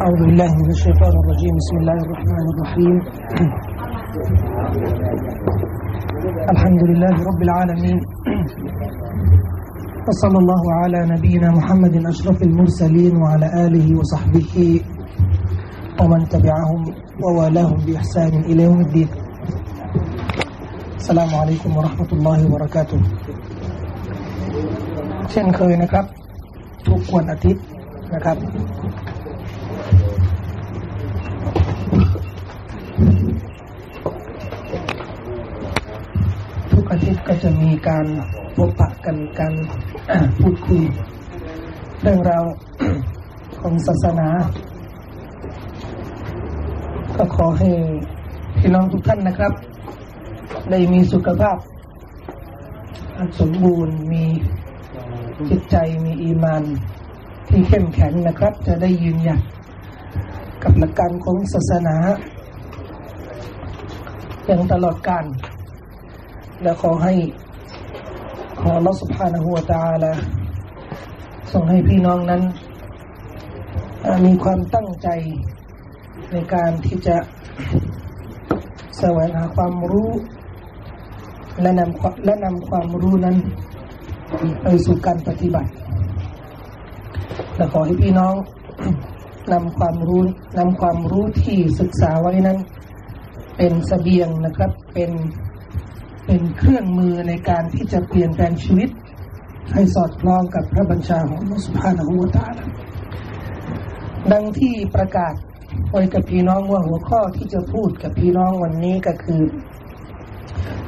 أعوذ بالله من الشيطان الرجيم بسم الله الرحمن الرحيم الحمد لله رب العالمين وصلى الله على نبينا محمد أشرف المرسلين وعلى آله وصحبه ومن تبعهم ووالاهم بإحسان إلى يوم الدين السلام عليكم ورحمة الله وبركاته เช่นเคยนะครับ ทุกวันอาทิตย์นะครับทุกอาทิตย์ก็จะมีการพบปะกันการพูดคุย เรื่องราวของศาสนา ก็ขอให้พี่น้องทุกท่านนะครับ ได้มีสุขภาพอันสมบูรณ์มี จิตใจมีอีมานที่เข้มแข็งนะครับ จะได้ยืนหยัดกับหลักการของศาสนา อย่างตลอดกาลและขอให้ขอรัสุภาณหัวตาละส่งให้พี่น้องนั้น มีความตั้งใจในการที่จะแสวงหาความรู้ และนำและนำความรู้นั้น ไปสู่การปฏิบัติและขอให้พี่น้องนำความรู้นำความรู้ที่ศึกษาไว้นั้น เป็นสเสบียงนะครับเป็นเป็นเครื่องมือในการที่จะเปลี่ยนแปลงชีวิต ให้สอดคล้องกับพระบัญชาของมุสภานะฮูตาลดังที่ประกาศไว้กับพี่น้องว่าหัวข้อที่จะพูดกับพี่น้องวันนี้ก็คือ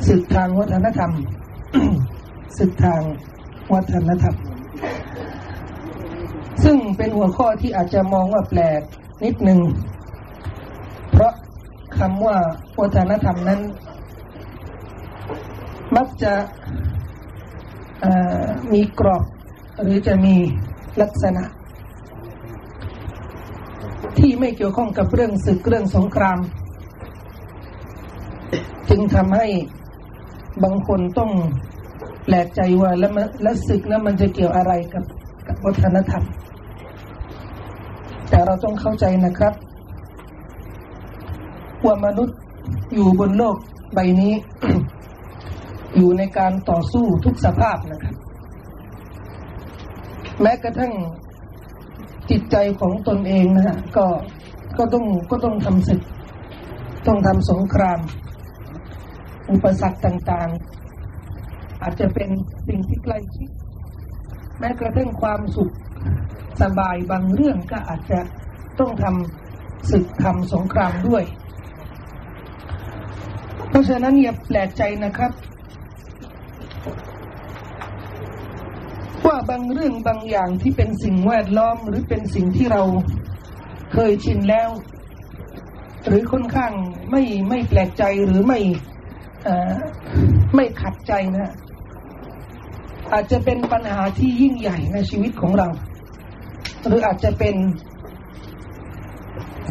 ศึกทางวัฒนธรรมศึกทาง วัฒนธรรม ซึ่งเป็นหัวข้อที่อาจจะมองว่าแปลกนิดหนึ่ง เพราะคำว่าวัฒนธรรมนั้น มักจะมีกรอบหรือจะมีลักษณะ ที่ไม่เกี่ยวข้องกับเรื่องศึกเรื่องสงคราม จึงทำให้บางคนต้อง แปลกใจว่าแล้วมันแล้วศึกนั้นมันจะเกี่ยวอะไรกับกับวัฒนธรรม แต่เราต้องเข้าใจนะครับ ว่ามนุษย์อยู่บนโลกใบนี้ อยู่ในการต่อสู้ทุกสภาพนะครับ แม้กระทั่งจิตใจของตนเองนะฮะก็ก็ต้องก็ต้องทำศึก ต้องทำสงคราม อุปสรรคต่างๆ อาจจะเป็นสิ่งที่ใกล้ชิดแม้กระทั่งความสุขสบายบางเรื่องก็อาจจะต้องทำศึกทำสงครามด้วย เพราะฉะนั้นอย่าแปลกใจนะครับ ว่าบางเรื่องบางอย่างที่เป็นสิ่งแวดล้อมหรือเป็นสิ่งที่เราเคยชินแล้ว หรือค่อนข้างไม่ไม่แปลกใจหรือไม่ไม่ขัดใจนะ อาจจะเป็นปัญหาที่ยิ่งใหญ่ในชีวิตของเรา หรืออาจจะเป็น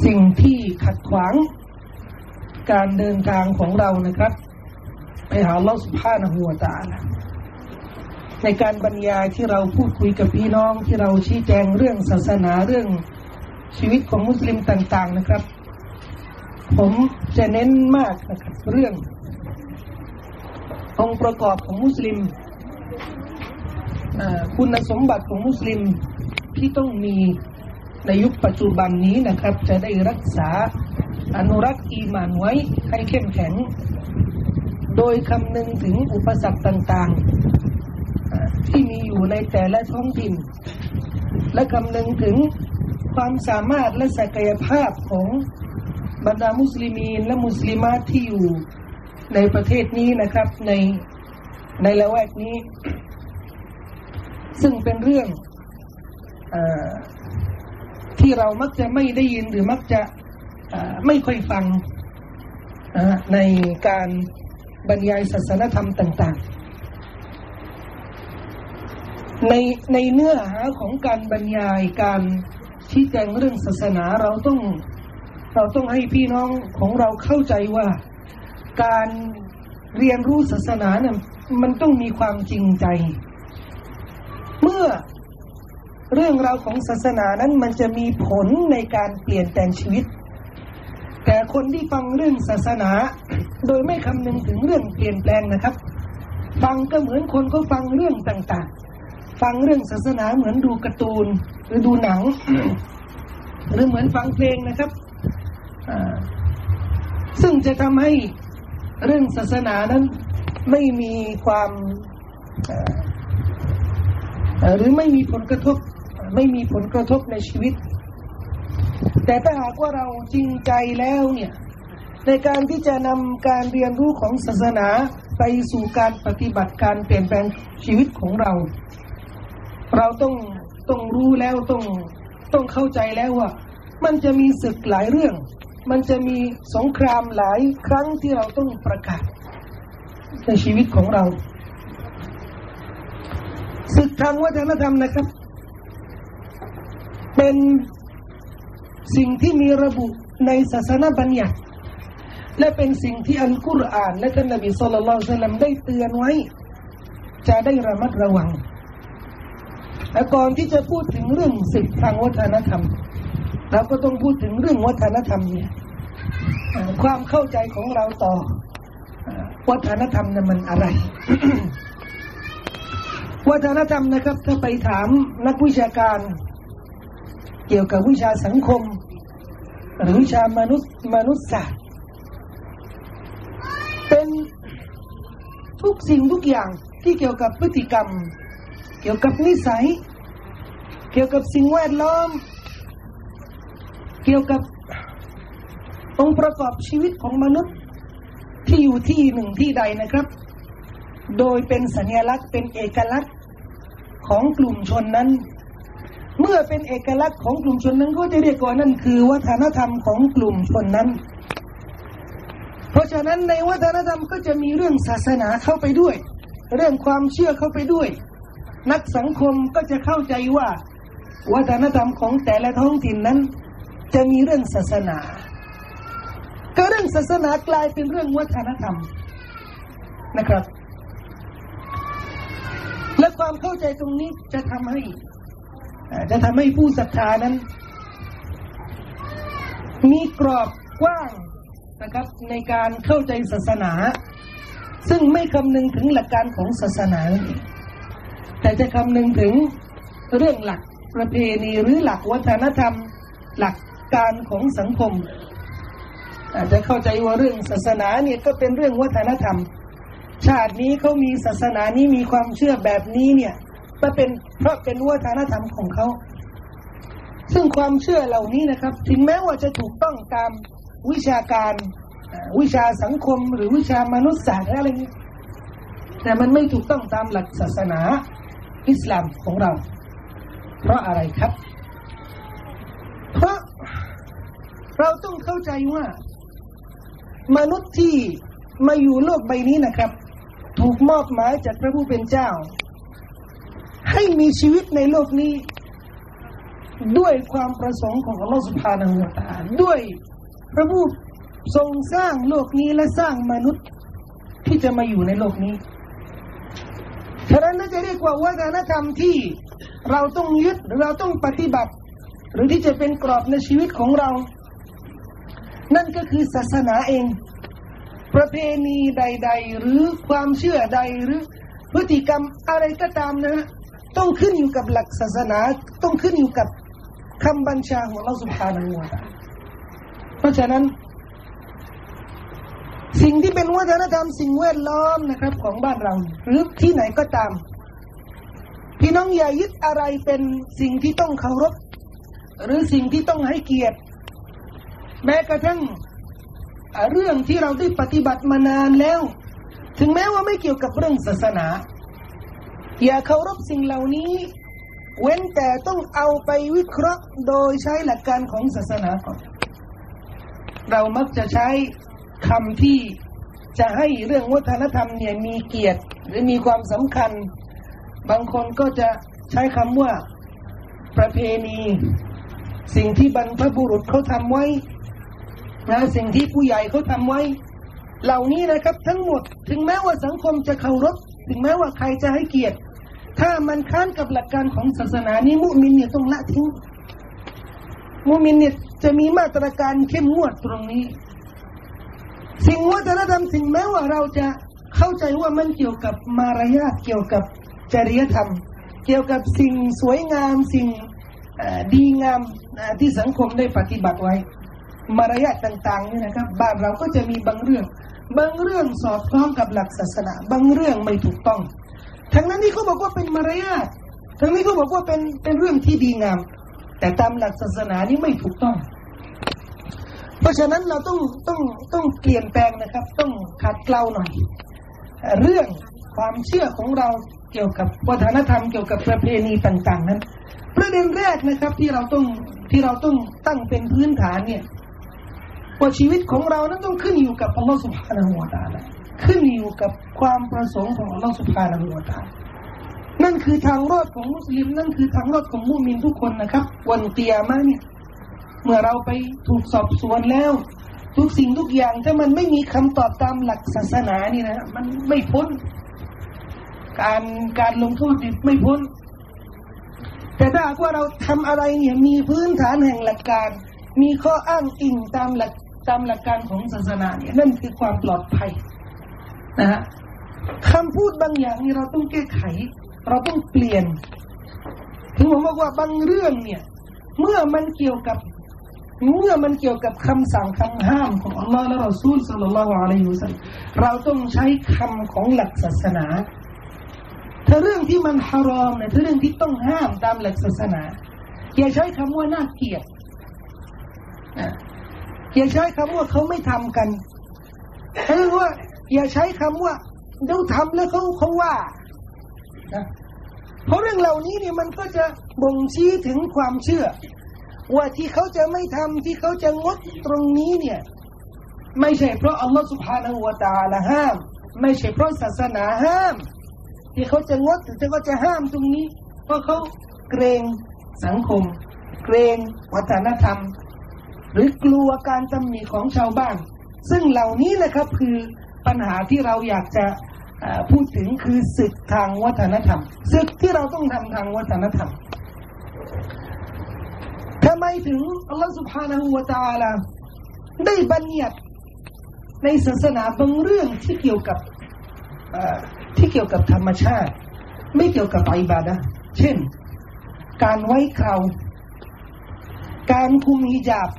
สิ่งที่ขัดขวางการเดินทางของเรานะครับ ไปหาลอสุภาณหัวตาละในการบรรยายที่เราพูดคุยกับพี่น้องที่เราชี้แจงเรื่องศาสนาเรื่องชีวิตของมุสลิมต่าง ๆนะครับ ผมจะเน้นมากนะครับเรื่อง องค์ประกอบของมุสลิม คุณสมบัติของมุสลิมที่ต้องมีในยุคปัจจุบันนี้นะครับ จะได้รักษาอนุรักษ์อีมานไว้ให้เข้มแข็ง โดยคำนึงถึงอุปสรรคต่างๆ ที่มีอยู่ในแต่ละท้องถิ่น และคำนึงถึงความสามารถและศักยภาพของบรรดามุสลิมีนและมุสลิมาที่อยู่ในประเทศนี้นะครับ ในในละแวกนี้ ซึ่งเป็นเรื่องอที่เรามักจะไม่ได้ยินหรือมักจะไม่ค่อยฟังในการบรรยายศาสนธรรมต่าง ๆ ในในเนื้อหาของการบรรยายการชี้แจงเรื่องศาสนาเราต้องเราต้องให้พี่น้องของเราเข้าใจว่าการเรียนรู้ศาสนาเนี่ยมันต้องมีความจริงใจ เมื่อเรื่องราวของศาสนานั้นมันจะมีผลในการเปลี่ยนแปลงชีวิต แต่คนที่ฟังเรื่องศาสนา โดยไม่คำนึงถึงเรื่องเปลี่ยนแปลงนะครับ ฟังก็เหมือนคนก็ฟังเรื่องต่างๆ ฟังเรื่องศาสนาเหมือนดูการ์ตูนหรือดูหนัง หรือเหมือนฟังเพลงนะครับซึ่งจะทำให้เรื่องศาสนานั้นไม่มีความ หรือไม่มีผลกระทบไม่มีผลกระทบในชีวิต แต่ถ้าหากว่าเราจริงใจแล้วเนี่ยในการที่จะนำการเรียนรู้ของศาสนาไปสู่การปฏิบัติการเปลี่ยนแปลงชีวิตของเรา เราต้องต้องรู้แล้วต้องต้องเข้าใจแล้วว่า มันจะมีศึกหลายเรื่อง มันจะมีสงครามหลายครั้งที่เราต้องประกาศในชีวิตของเรา ศึกทางวัฒนธรรมนะครับ เป็นสิ่งที่มีระบุในศาสนาบัญญัติและเป็นสิ่งที่อัลกุรอานและท่านนบีสุลต่านได้เตือนไว้ จะได้ระมัดระวังและก่อนที่จะพูดถึงเรื่องศึกทางวัฒนธรรม เราก็ต้องพูดถึงเรื่องวัฒนธรรมเนี่ยความเข้าใจของเราต่อวัฒนธรรมนั้นมันอะไร วัฒนธรรมนะครับ ถ้าไปถามนักวิชาการ เกี่ยวกับวิชาสังคม หรือวิชามนุษย์มนุษยศาสตร์เป็นทุกสิ่งทุกอย่างที่เกี่ยวกับพฤติกรรม เกี่ยวกับนิสัย เกี่ยวกับสิ่งแวดล้อม เกี่ยวกับองค์ประกอบชีวิตของมนุษย์ที่อยู่ที่หนึ่งที่ใดนะครับ โดยเป็นสัญลักษณ์เป็นเอกลักษณ์ ของกลุ่มชนนั้น เมื่อเป็นเอกลักษณ์ของกลุ่มชนนั้นก็จะเรียกว่านั่นคือ วัฒนธรรมของกลุ่มชนนั้น เพราะฉะนั้นในวัฒนธรรมก็จะมีเรื่องศาสนาเข้าไปด้วย เรื่องความเชื่อเข้าไปด้วย นักสังคมก็จะเข้าใจว่า วัฒนธรรมของแต่ละท้องถิ่นนั้น จะมีเรื่องศาสนา ก็เรื่องศาสนากลายเป็นเรื่องวัฒนธรรมนะครับ และความเข้าใจตรงนี้จะทำให้จะทำให้ผู้ศรัทธานั้น มีกรอบกว้างนะครับในการเข้าใจศาสนา ซึ่งไม่คำนึงถึงหลักการของศาสนา แต่จะคำนึงถึงเรื่องหลักประเพณีหรือหลักวัฒนธรรม หลักการของสังคม อาจจะเข้าใจว่าเรื่องศาสนาเนี่ยก็เป็นเรื่องวัฒนธรรม ชาตินี้เขามีศาสนานี้มีความเชื่อแบบนี้เนี่ยก็เป็นเพราะเป็นวัฒนธรรมของเขา ซึ่งความเชื่อเหล่านี้นะครับ ถึงแม้ว่าจะถูกต้องตามวิชาการวิชาสังคมหรือวิชามนุษยศาสตร์อะไรนี้แต่มันไม่ถูกต้องตามหลักศาสนาอิสลามของเรา เพราะอะไรครับ เพราะเราต้องเข้าใจว่า มนุษย์ที่มาอยู่โลกใบนี้นะครับ ถูกมอบหมายจากพระผู้เป็นเจ้า ให้มีชีวิตในโลกนี้ ด้วยความประสงค์ของอัลลอฮฺสุบฮานาหูตาด้วยพระผู้ทรงสร้างโลกนี้และสร้างมนุษย์ที่จะมาอยู่ในโลกนี้ฉะนั้นน่าจะเรียกว่าวัฒนธรรมที่เราต้องยึดหรือเราต้องปฏิบัติ หรือที่จะเป็นกรอบในชีวิตของเรา นั่นก็คือศาสนาเอง ประเพณีใด ๆ หรือความเชื่อใดหรือพฤติกรรมอะไรก็ตามนะ ต้องขึ้นอยู่กับหลักศาสนา ต้องขึ้นอยู่กับคำบัญชาของเราสุภาพนัวเพราะฉะนั้น สิ่งที่เป็นวัฒนธรรมสิ่งแวดล้อมนะครับ ของบ้านเรา หรือที่ไหนก็ตาม พี่น้องอย่ายึดอะไรเป็นสิ่งที่ต้องเคารพหรือสิ่งที่ต้องให้เกียรติ แม้กระทั่ง เรื่องที่เราได้ปฏิบัติมานานแล้ว ถึงแม้ว่าไม่เกี่ยวกับเรื่องศาสนา อย่าเคารพสิ่งเหล่านี้ เว้นแต่ต้องเอาไปวิเคราะห์โดยใช้หลักการของศาสนาก่อนเรามักจะใช้คำที่จะให้เรื่องวัฒนธรรมเนี่ยมีเกียรติหรือมีความสำคัญ บางคนก็จะใช้คำว่าประเพณี สิ่งที่บรรพบุรุษเขาทำไว้ นะสิ่งที่ผู้ใหญ่เขาทำไว้ เหล่านี้นะครับ ทั้งหมดถึงแม้ว่าสังคมจะเคารพถึงแม้ว่าใครจะให้เกียรติ ถ้ามันค้านกับหลักการของศาสนานี้มุมินเนี่ยต้องละทิ้งมุมินเนี่ยจะมีมาตรการเข้มงวดตรงนี้ สิ่งวัฒนธรรมสิ่งแม้ว่าเราจะเข้าใจว่ามันเกี่ยวกับมารยาทเกี่ยวกับจริยธรรม เกี่ยวกับสิ่งสวยงามสิ่งดีงามที่สังคมได้ปฏิบัติไว้ มารยาทต่างๆนี่นะครับ บ้านเราก็จะมีบางเรื่อง บางเรื่องสอดคล้องกับหลักศาสนา บางเรื่องไม่ถูกต้อง ทั้งนั้นที่เขาบอกว่าเป็นมารยาททั้งนี้เขาบอกว่าเป็นเป็นเรื่องที่ดีงาม แต่ตามหลักศาสนานี่ไม่ถูกต้อง เพราะฉะนั้นเราต้องต้องต้องเปลี่ยนแปลงนะครับ ต้องขัดเกลาหน่อย เรื่องความเชื่อของเราเกี่ยวกับวัฒนธรรมเกี่ยวกับประเพณีต่าง ๆ นั้น ประเด็นแรกนะครับที่เราต้องที่เราต้องตั้งเป็นพื้นฐานเนี่ย ว่าชีวิตของเรานั้นต้องขึ้นอยู่กับอัลลอฮฺสุบฮานาหัวตาละขึ้นอยู่กับความประสงค์ของอัลลอฮฺสุบฮานาหัวตานั่นคือทางรอดของมุสลิมนั่นคือทางรอดของมุมินทุกคนนะครับ วันเตียมาเนี่ยเมื่อเราไปถูกสอบสวนแล้ว ทุกสิ่งทุกอย่างถ้ามันไม่มีคำตอบตามหลักศาสนานี่นะมันไม่พ้น การการลงโทษไม่พ้น แต่ถ้าว่าเราทำอะไรเนี่ยมีพื้นฐานแห่งหลักการ มีข้ออ้างอิงตามหลัก ตามหลักการของศาสนาเนี่ยนั่นคือความปลอดภัยนะฮะคำพูดบางอย่างนี่เราต้องแก้ไข เราต้องเปลี่ยนถึงผมบอกว่าบางเรื่องเนี่ย เมื่อมันเกี่ยวกับ เมื่อมันเกี่ยวกับคำสั่งคำห้ามของอัลลอฮ์และเราซูลสัลลัลลอฮุอะลัยฮิวสัลเราต้องใช้คำของหลักศาสนา ถ้าเรื่องที่มันฮารอมเนี่ยถ้าเรื่องที่ต้องห้ามตามหลักศาสนา อย่าใช้คำว่าน่าเกลียด อย่าใช้คำว่าเขาไม่ทำกันหรือว่า อย่าใช้คำว่าเดี๋ยวทำแล้วเขาเขาว่าเพราะเรื่องเหล่านี้เนี่ยมันก็จะบ่งชี้ถึงความเชื่อ ว่าที่เขาจะไม่ทำที่เขาจะงดตรงนี้เนี่ย ไม่ใช่เพราะอัลลอฮฺสุบฮานาหัวตาละห้าม ไม่ใช่เพราะศาสนาห้าม ที่เขาจะงดหรือเขาจะห้ามตรงนี้ เพราะเขาเกรงสังคม เกรงวัฒนธรรม หรือกลัวการตำหนิของชาวบ้าน ซึ่งเหล่านี้นะครับคือปัญหาที่เราอยากจะพูดถึงคือศึกทางวัฒนธรรมศึกที่เราต้องทำทางวัฒนธรรมทำไมถึงอัลลอฮฺ سبحانه และ تعالى ได้บัญญัติในศาสนาบางเรื่องที่เกี่ยวกับที่เกี่ยวกับธรรมชาติ ไม่เกี่ยวกับอิบาดะเช่น การไว้คราวการคุมฮิญาบ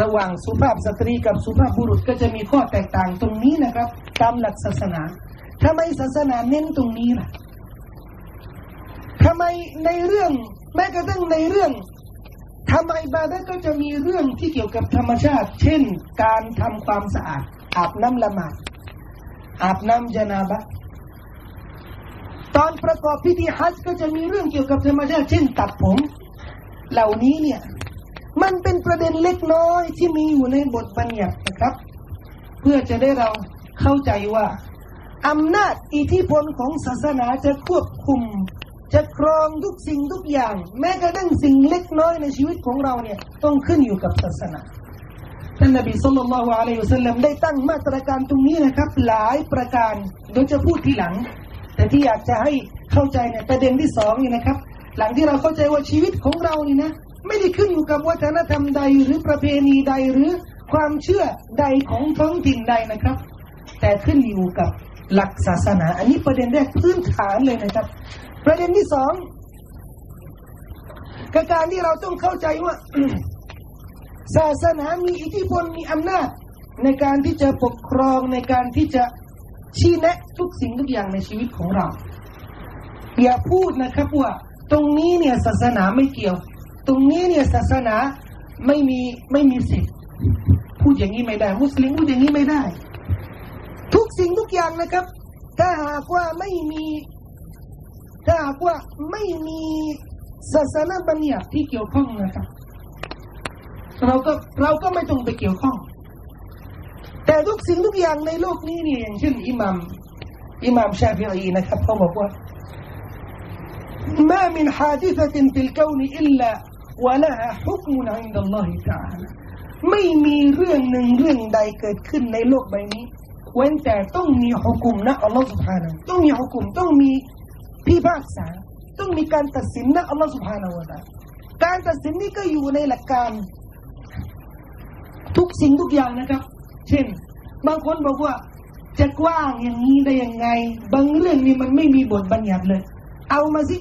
ระหว่างสุภาพสตรีกับสุภาพบุรุษก็จะมีข้อแตกต่างตรงนี้นะครับ ตามหลักศาสนาทำไมศาสนาเน้นตรงนี้ล่ะทำไมในเรื่อง แม้กระทั่งในเรื่องทำอิบาดะก็จะมีเรื่องที่เกี่ยวกับธรรมชาติ เช่น การทำความสะอาด อาบน้ำละหมาดอาบน้ำจนาบะตอนประกอบพิธีฮัจก็จะมีเรื่องเกี่ยวกับธรรมชาติ เช่น ตัดผม เหล่านี้เนี่ย มันเป็นประเด็นเล็กน้อยที่มีอยู่ในบทบัญญัตินะครับ เพื่อจะได้เราเข้าใจว่าอำนาจอิทธิพลของศาสนาจะควบคุม จะครองทุกสิ่งทุกอย่าง แม้กระทั่งสิ่งเล็กน้อยในชีวิตของเราเนี่ยต้องขึ้นอยู่กับศาสนาท่านนบีสุลต่านละฮ์อะลัยฮุสลามได้ตั้งมาตรการตรงนี้นะครับ หลายประการโดยจะพูดทีหลัง แต่ที่อยากจะให้เข้าใจเนี่ยประเด็นที่สองนี่นะครับ หลังที่เราเข้าใจว่าชีวิตของเรานี่นะ ไม่ได้ขึ้นอยู่กับวัฒนธรรมใดหรือประเพณีใดหรือความเชื่อใดของท้องถิ่นใดนะครับ แต่ขึ้นอยู่กับหลักศาสนา อันนี้ประเด็นแรกพื้นฐานเลยนะครับ ประเด็นที่สองกการที่เราต้องเข้าใจว่า ศาสนามีอิทธิพลมีอำนาจ ในการที่จะปกครองในการที่จะชี้แนะทุกสิ่งทุกอย่างในชีวิตของเรา อย่าพูดนะครับว่า ตรงนี้เนี่ยศาสนาไม่เกี่ยว ตรงนี้เนี่ยศาสนาไม่มีไม่มีสิทธิ์พูดอย่างนี้ไม่ได้ มุสลิมพูดอย่างนี้ไม่ได้ ทุกสิ่งทุกอย่างนะครับ ถ้าหากว่าไม่มีถ้าหากว่าไม่มีศาสนาบัญญัติที่เกี่ยวข้องนะครับเราก็เราก็ไม่ต้องไปเกี่ยวข้อง แต่ทุกสิ่งทุกอย่างในโลกนี้เนี่ยอย่างเช่นอิหมัมอิหมัมชาฟิอีนะครับเขาบอกว่า ما من حادثة في الكون إلا ولها حكم عند الله تعالى ไม่มีเรื่องหนึ่งเรื่องใดเกิดขึ้นในโลกใบนี้เว้นแต่ต้องมีฮุกุมนะอัลลอฮฺ سبحانه ต้องมีฮุกุมต้องมี พี่ภาคษาต้องมีการตัดสินนะอัลลอฮฺสุบฮานาวะตาการตัดสินนี้ก็อยู่ในหลักการ ทุกสิ่งทุกอย่างนะครับ เช่น บางคนบอกว่า จะกว้างอย่างนี้ได้ยังไง บางเรื่องนี่มันไม่มีบทบัญญัติเลย เอามาสิ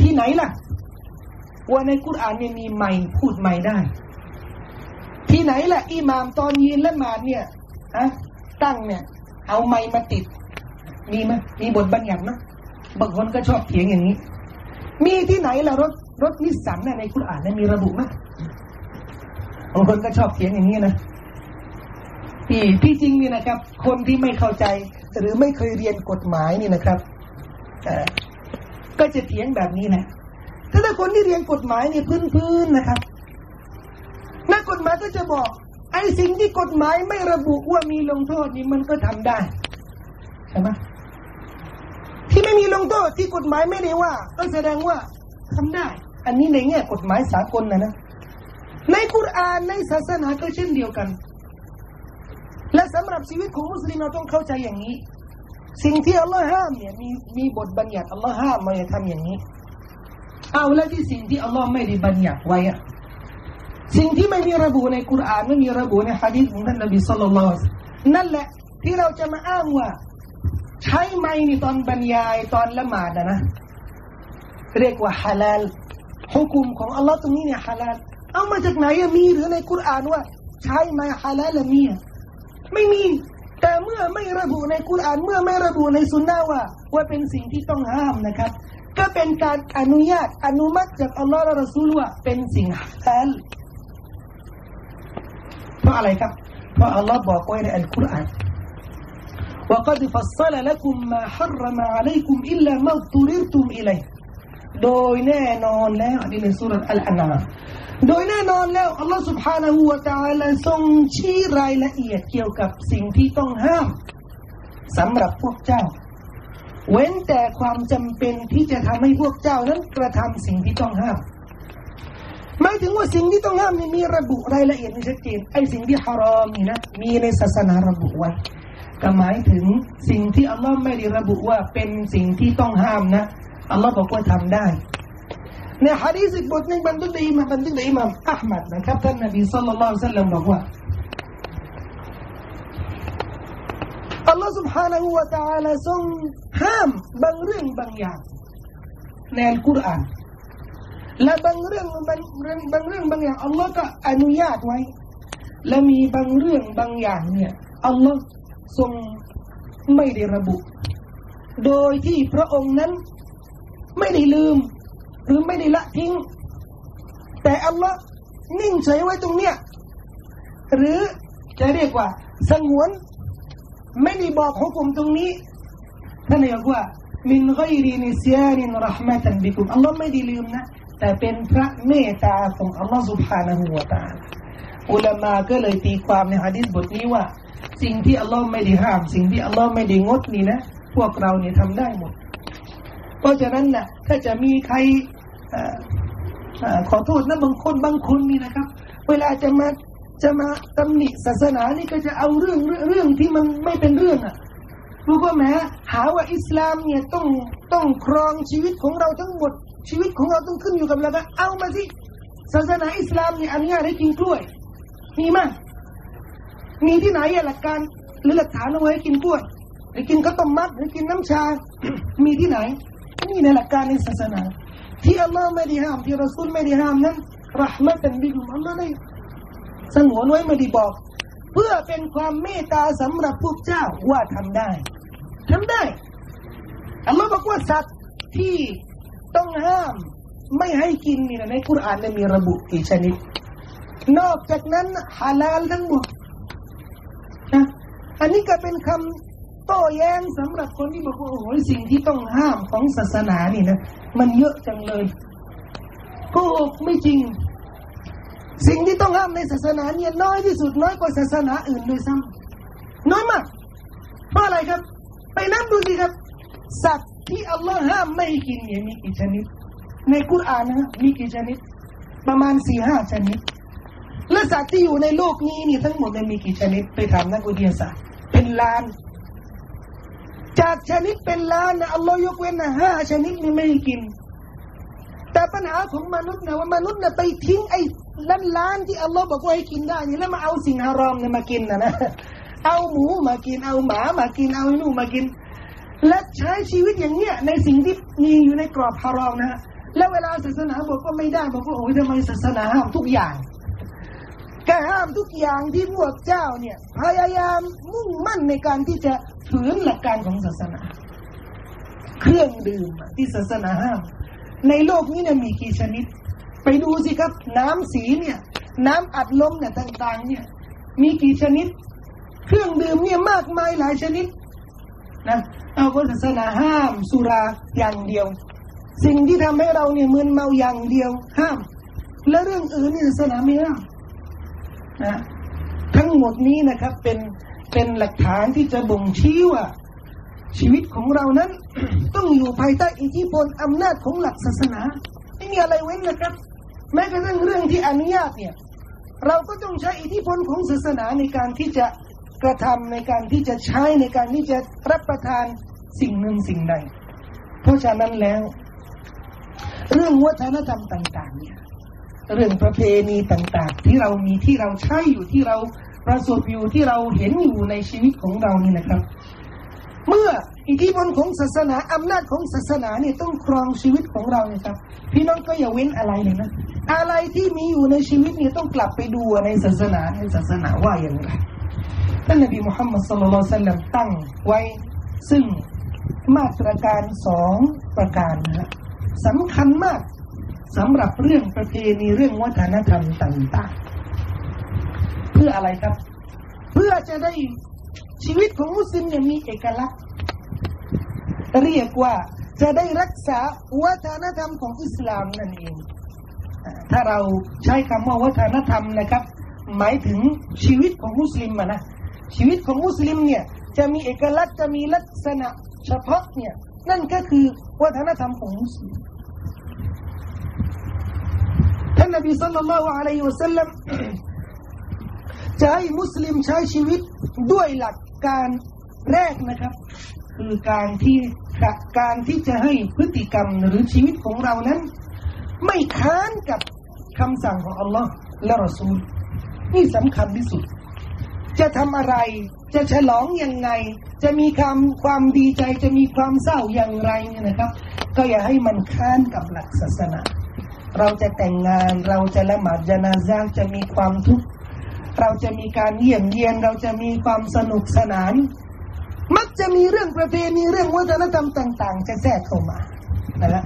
ที่ไหนล่ะ ว่าในคุรานเนี่ยมีใหม่พูดใหม่ได้ ที่ไหนล่ะอิหมามตอนยืนละหมาดเนี่ยฮะตั้งเนี่ย เอาไม้มาติด มีไหมมีบทบัญญัติไหมบางคนก็ชอบเถียงอย่างนี้ มีที่ไหนล่ะรถรถนิสสันในคุรานเนี่ยมีระบุไหมบางคนก็ชอบเถียงอย่างนี้นะที่ที่จริงนี่นะครับ คนที่ไม่เข้าใจหรือไม่เคยเรียนกฎหมายนี่นะครับก็จะเถียงแบบนี้นะ ถ้าถ้าคนที่เรียนกฎหมายนี่พื้นๆนะครับ นักกฎหมายก็จะบอกไอ้สิ่งที่กฎหมายไม่ระบุว่ามีลงโทษนี่มันก็ทำได้ใช่ไหมที่ไม่มีลงโทษที่กฎหมายไม่ได้ว่า ก็แสดงว่าทำได้ อันนี้ในแง่กฎหมายสากลนะนะในคุรานในศาสนาก็เช่นเดียวกัน และสำหรับชีวิตของมุสลิมเราต้องเข้าใจอย่างนี้ สิ่งที่อัลลอฮ์ห้ามเนี่ยมีมีบทบัญญัติอัลลอฮ์ห้ามมาอย่าทำอย่างนี้ เอาแล้วที่สิ่งที่อัลลอฮ์ไม่ได้บัญญัติไว้อะสิ่งที่ไม่มีระบุในคุรานไม่มีระบุในฮะดีษของท่านนบีสุลต่านนั่นแหละที่เราจะมาอ้างว่า ใช้ไม้ในตอนบรรยายตอนละหมาดนะเรียกว่าฮาลาลฮุกุมของอัลลอฮ์ตรงนี้เนี่ยฮาลาลเอามาจากไหนมีหรือในคุรานว่า ใช้ไม้ฮาลาลมีไม่มีแต่เมื่อไม่ระบุในคุรานเมื่อไม่ระบุในสุนนะว่า ว่าเป็นสิ่งที่ต้องห้ามนะครับ ก็เป็นการอนุญาตอนุมัติจากอัลลอฮ์และรอซูลว่าเป็นสิ่งฮาลาลเพราะอะไรครับ เพราะอัลลอฮ์บอกไว้ในอัลกุรอาน وقد فصل لكم ما حرم عليكم إلا ما اضطررتم إليه โดยแน่นอนแล้วอันนี้ในสุรอัลอานาโดยแน่นอนแล้วอัลลอฮ์ سبحانه และ تعالى ทรงชี้รายละเอียดเกี่ยวกับสิ่งที่ต้องห้ามสำหรับพวกเจ้า เว้นแต่ความจำเป็นที่จะทำให้พวกเจ้านั้นกระทำสิ่งที่ต้องห้ามหมายถึงว่าสิ่งที่ต้องห้ามนี่มีระบุรายละเอียดชัดเจนไอ้สิ่งที่ฮารอมนี่นะมีในศาสนาระบุไว้ก็หมายถึงสิ่งที่อัลลอฮ์ไม่ได้ระบุว่าเป็นสิ่งที่ต้องห้ามนะอัลลอฮ์บอกว่าทำได้ในฮะดีษอีกบทหนึ่งบันทึกโดยมาบันทึกโดยอิมามอัลมัดนะครับท่านนบีสัลลัลลอฮุซัลลัมบอกว่า อัลลอฮ์ سبحانه และ تعالى ทรงห้ามบางเรื่องบางอย่างในอัลกุรอานและบางเรื่องบางเรื่องบางเรื่องบางอย่างอัลลอฮ์ก็อนุญาตไว้ และมีบางเรื่องบางอย่างเนี่ยอัลลอฮ์ทรงไม่ได้ระบุ โดยที่พระองค์นั้นไม่ได้ลืม หรือไม่ได้ละทิ้ง แต่อัลลอฮ์นิ่งเฉยไว้ตรงเนี้ยหรือจะเรียกว่าสงวน ไม่ได้บอกฮุกุมตรงนี้ท่านนายกว่ามินไกรีนิเซียนินรห์มะตันบิคุมอัลลอฮ์ไม่ได้ลืมนะ แต่เป็นพระเมตตาของอัลลอฮ์สุบฮานะฮูวาตาอุลามาก็เลยตีความในฮะดิษบทนี้ว่า สิ่งที่อัลลอฮ์ไม่ได้ห้าม สิ่งที่อัลลอฮ์ไม่ได้งดนี่นะ พวกเราเนี่ยทำได้หมด เพราะฉะนั้นนะ่ะถ้าจะมีใครอขอโทษนะบางคนบางคนนี่นะครับ เวลาจะมา จะมาตำหนิศาสนานี่ก็จะเอาเรื่องเรื่องที่มันไม่เป็นเรื่องอะรู้ว่าแม้หาว่าอิสลามเนี่ยต้องต้องครองชีวิตของเราทั้งหมด ชีวิตของเราต้องขึ้นอยู่กับเราเอามาสิศาสนาอิสลามเนี่ยอนุญาตให้กินกล้วย มีมั้ยมีที่ไหนอะหลักการหรือหลักฐานเอาไว้กินกล้วยหรือกินข้าวต้มมัดหรือกินน้ำชา มีที่ไหนนี่ในหลักการในศาสนา ที่อัลลอฮ์ไม่ได้ห้ามที่รอซูลไม่ได้ห้ามนั้นรหมะตันบิคุมอัลลอฮ์ได้ สงวนไว้ไม่ได้บอก เพื่อเป็นความเมตตาสำหรับพวกเจ้าว่าทำได้ทำได้อัลลอฮ์บอกว่าสัตว์ที่ต้องห้ามไม่ให้กินนี่นะในคุรานมีระบุกี่ชนิด นอกจากนั้นฮาลาลทั้งหมดนะอันนี้ก็เป็นคำโต้แย้งสำหรับคนที่บอกว่าโอ้โหสิ่งที่ต้องห้ามของศาสนานี่นะมันเยอะจังเลยก็ไม่จริง สิ่งที่ต้องห้ามในศาสนาเนี่ยน้อยที่สุดน้อยกว่าศาสนาอื่นด้วยซ้ำน้อยมาก เพราะอะไรครับ ไปนับดูสิครับ สัตว์ที่อัลลอฮ์ห้ามไม่กินเนี่ยมีกี่ชนิด ในกุรอานนะ มีกี่ชนิด ประมาณสี่ห้าชนิด และสัตว์ที่อยู่ในโลกนี้นี่ทั้งหมดมีกี่ชนิด ไปถามนักวิทยาศาสตร์ เป็นล้าน จากชนิดเป็นล้านนะอัลลอฮ์ยกเว้นนะห้าชนิดนี่ไม่กิน แต่ปัญหาของมนุษย์นะว่ามนุษย์นะไปทิ้งไอ้ ล้านล้านที่อัลลอฮ์บอกว่าให้กินได้นี่แล้วมาเอาสิ่งฮารอมเนี่ยมากินนะนะเอาหมูมากินเอาหมามากินเอาหนูมากิน และใช้ชีวิตอย่างเนี้ยในสิ่งที่มีอยู่ในกรอบฮารอมนะฮะแล้วเวลาศาสนาบอกว่าไม่ได้บอกว่าโอ้ยทำไมศาสนาห้ามทุกอย่างแกห้ามทุกอย่างที่พวกเจ้าเนี่ยพยายามมุ่งมั่นในการที่จะฝืนหลักการของศาสนา เครื่องดื่มที่ศาสนาห้าม ในโลกนี้เนี่ยมีกี่ชนิด ไปดูสิครับ น้ำสีเนี่ย น้ำอัดลมเนี่ยต่าง ๆ เนี่ย มีกี่ชนิด เครื่องดื่มเนี่ยมากมายหลายชนิดนะเอาศาสนาห้ามสุราอย่างเดียว สิ่งที่ทำให้เราเนี่ยมึนเมาอย่างเดียว ห้าม และเรื่องอื่นนี่ศาสนาไม่ห้ามนะทั้งหมดนี้นะครับ เป็นเป็นหลักฐานที่จะบ่งชี้ว่าชีวิตของเรานั้น ต้องอยู่ภายใต้อิทธิพลอำนาจของหลักศาสนา ไม่มีอะไรเว้นนะครับ แม้กระทั่งเรื่องที่อนุญาตเนี่ย เราก็ต้องใช้อิทธิพลของศาสนาในการที่จะกระทำในการที่จะใช้ในการที่จะรับประทานสิ่งหนึ่งสิ่งใด เพราะฉะนั้นแล้ว เรื่องวัฒนธรรมต่าง ๆ เนี่ย เรื่องประเพณีต่าง ๆ ที่เรามีที่เราใช้อยู่ที่เราประสบอยู่ที่เราเห็นอยู่ในชีวิตของเรานี่นะครับ เมื่ออิทธิพลของศาสนาอำนาจของศาสนาเนี่ยต้องครองชีวิตของเราเนี่ยครับ พี่น้องก็อย่าเว้นอะไรเลยนะ อะไรที่มีอยู่ในชีวิตเนี่ยต้องกลับไปดูในศาสนาในศาสนาว่าอย่างไรท่านนบีมุฮัมมัดสุลลัลสัลลัมตั้งไว้ซึ่งมาตรการสองประการนะสำคัญมากสำหรับเรื่องประเพณีเรื่องวัฒนธรรมต่าง ๆ เพื่ออะไรครับ เพื่อจะได้ชีวิตของมุสลิมเนี่ยมีเอกลักษณ์ เรียกว่าจะได้รักษาวัฒนธรรมของอิสลามนั่นเอง ถ้าเราใช้คำว่าวัฒนธรรมนะครับ หมายถึงชีวิตของมุสลิมนะชีวิตของมุสลิมเนี่ยจะมีเอกลักษณ์จะมีลักษณะเฉพาะเนี่ยนั่นก็คือวัฒนธรรมของมุสลิมท่านนบีสัลลัลลอฮุอะลัยฮิวะสัลลัมจะให้มุสลิมใช้ชีวิตด้วยหลักการแรกนะครับ คือการที่การที่จะให้พฤติกรรมหรือชีวิตของเรานั้น ไม่ค้านกับคำสั่งของอัลลอฮ์และรอซูล นี่สำคัญที่สุด จะทำอะไร จะฉลองยังไง จะมีความความดีใจ จะมีความเศร้าอย่างไรเนี่ยนะครับ ก็อย่าให้มันค้านกับหลักศาสนา เราจะแต่งงาน เราจะละหมาดจนาซาจะมีความทุกข์ เราจะมีการเยี่ยมเยียน เราจะมีความสนุกสนาน มักจะมีเรื่องประเพณีเรื่องวัฒนธรรมต่าง ๆ จะแทรกเข้ามานะ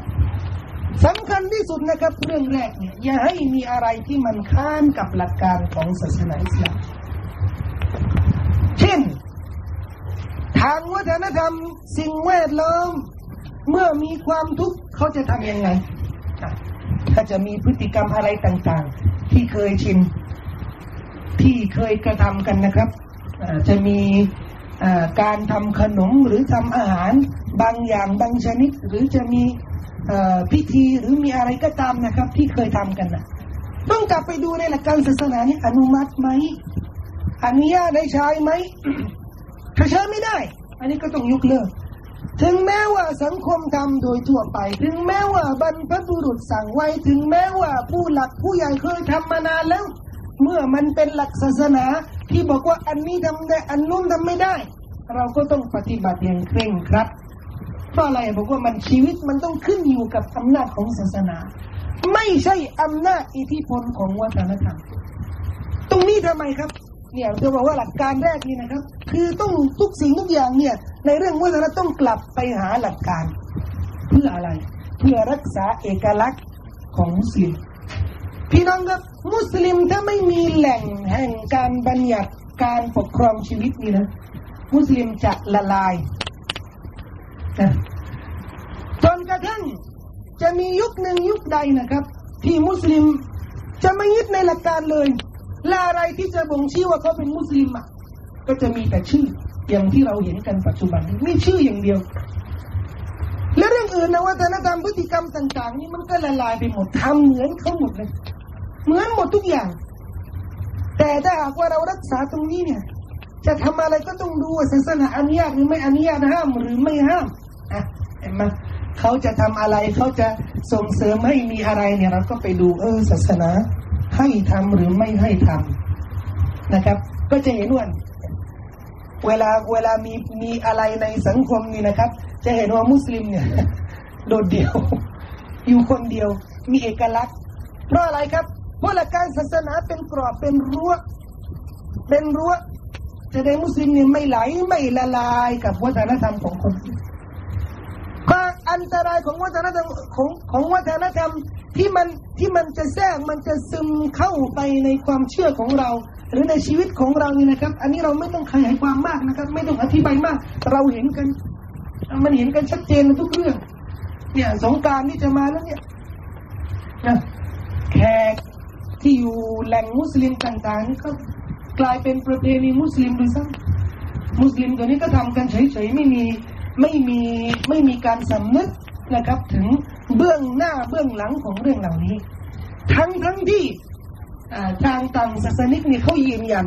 สำคัญที่สุดนะครับเรื่องแรกเนี่ยอย่าให้มีอะไรที่มันค้านกับหลักการของศาสนาอิสลามเช่น ทางวัฒนธรรมสิ่งแวดล้อม เมื่อมีความทุกข์เขาจะทำยังไงถ้าจะมีพฤติกรรมอะไรต่าง ๆ ที่เคยชินที่เคยกระทำกันนะครับจะมีการทำขนมหรือทำอาหารบางอย่างบางชนิด หรือจะมี พิธีหรือมีอะไรก็ตามนะครับ ที่เคยทำกันนะต้องกลับไปดูในหลักการศาสนานี้อนุมัติไหมอนุญาตได้ใช้ไหมถ้าใช้ไม่ได้ อันนี้ก็ต้องยกเลิกถึงแม้ว่าสังคมทำโดยทั่วไป ถึงแม้ว่าบรรพบุรุษสั่งไว้ ถึงแม้ว่าผู้หลักผู้ใหญ่เคยทำมานานแล้ว เมื่อมันเป็นหลักศาสนาที่บอกว่าอันนี้ทำได้ อันนู้นทำไม่ได้ เราก็ต้องปฏิบัติอย่างเคร่งครัด ราะอะไรบอกว่ามันชีวิตมันต้องขึ้นอยู่กับอำนาจของศาสนา ไม่ใช่อำนาจอิทธิพลของวัฒนธรรม ตรงนี้ทำไมครับ เนี่ยจะบอกว่าหลักการแรกนี่นะครับ คือต้องทุกสิ่งทุกอย่างเนี่ย ในเรื่องวัฒนธรรมต้องกลับไปหาหลักการ เพื่ออะไร เพื่อรักษาเอกลักษณ์ของมุสลิมพี่น้องครับมุสลิมถ้าไม่มีแหล่งแห่งการบัญญัติการปกครองชีวิตนี่นะ มุสลิมจะละลายนะ จนกระทั่งจะมียุคหนึ่งยุคใดนะครับ ที่มุสลิมจะไม่ยึดในหลักการเลยและอะไรที่จะบ่งชี้ว่าเขาเป็นมุสลิมอะก็จะมีแต่ชื่ออย่างที่เราเห็นกันปัจจุบันนี้ไม่ชื่ออย่างเดียว และเรื่องอื่นนะวัฒนธรรมพฤติกรรมต่าง ๆ นี่มันก็ละลายไปหมดทำเหมือนเขาหมดเลย เหมือนหมดทุกอย่าง แต่ถ้าหากว่าเรารักษาตรงนี้เนี่ย จะทำอะไรก็ต้องดูศาสนาอนุญาตหรือไม่อนุญาตห้ามหรือไม่ห้ามอะเห็นไหม เขาจะทำอะไรเขาจะส่งเสริมให้มีอะไรเนี่ยเราก็ไปดูเออศาสนา ให้ทำหรือไม่ให้ทำนะครับ ก็จะเห็นว่าเวลาเวลามีมีอะไรในสังคมนี่นะครับ จะเห็นว่ามุสลิมเนี่ย โดดเดี่ยว อยู่คนเดียว มีเอกลักษณ์ เพราะอะไรครับเพราะหลักการศาสนาเป็นกรอบเป็นรั้วเป็นรั้วจะได้มุสลิมเนี่ยไม่ไหลไม่ละลายกับวัฒนธรรมของคน ก็อันตรายของวัฒนธรรมของของวัฒนธรรมที่มันที่มันจะแทรกมันจะซึมเข้าไปในความเชื่อของเรา หรือในชีวิตของเรานี่นะครับ อันนี้เราไม่ต้องขยายความมากนะครับ ไม่ต้องอธิบายมาก เราเห็นกัน มันเห็นกันชัดเจนทุกเรื่อง เนี่ยสงการที่จะมาแล้วเนี่ยนะแขกที่อยู่แหล่งมุสลิมต่างๆนี่ก็กลายเป็นประเพณีมุสลิมด้วยซ้ำมุสลิมตัวนี้ก็ทำกันเฉยๆไม่มี ไม่มีไม่มีการสำนึกนะครับ ถึงเบื้องหน้าเบื้องหลังของเรื่องเหล่านี้ ทั้งทั้งที่ทางต่างศาสนิกเนี่ยเขายืนยัน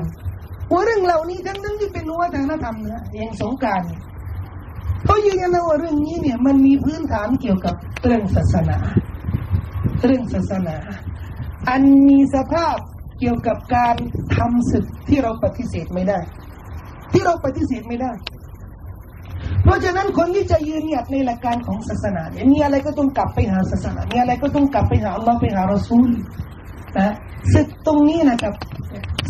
ว่าเรื่องเหล่านี้ทั้งทั้งที่เป็นวัฒนธรรมนะอย่างสงการเขายืนยันว่าเรื่องนี้เนี่ยมันมีพื้นฐานเกี่ยวกับเรื่องศาสนา เรื่องศาสนา อันมีสภาพเกี่ยวกับการทำศึกที่เราปฏิเสธไม่ได้ ที่เราปฏิเสธไม่ได้ เพราะฉะนั้นคนที่จะยืนหยัดในหลักการของศาสนาเนี่ยมีอะไรก็ต้องกลับไปหาศาสนา มีอะไรก็ต้องกลับไปหาอัลลอฮ์ไปหารอซูลนะศึกตรงนี้นะครับ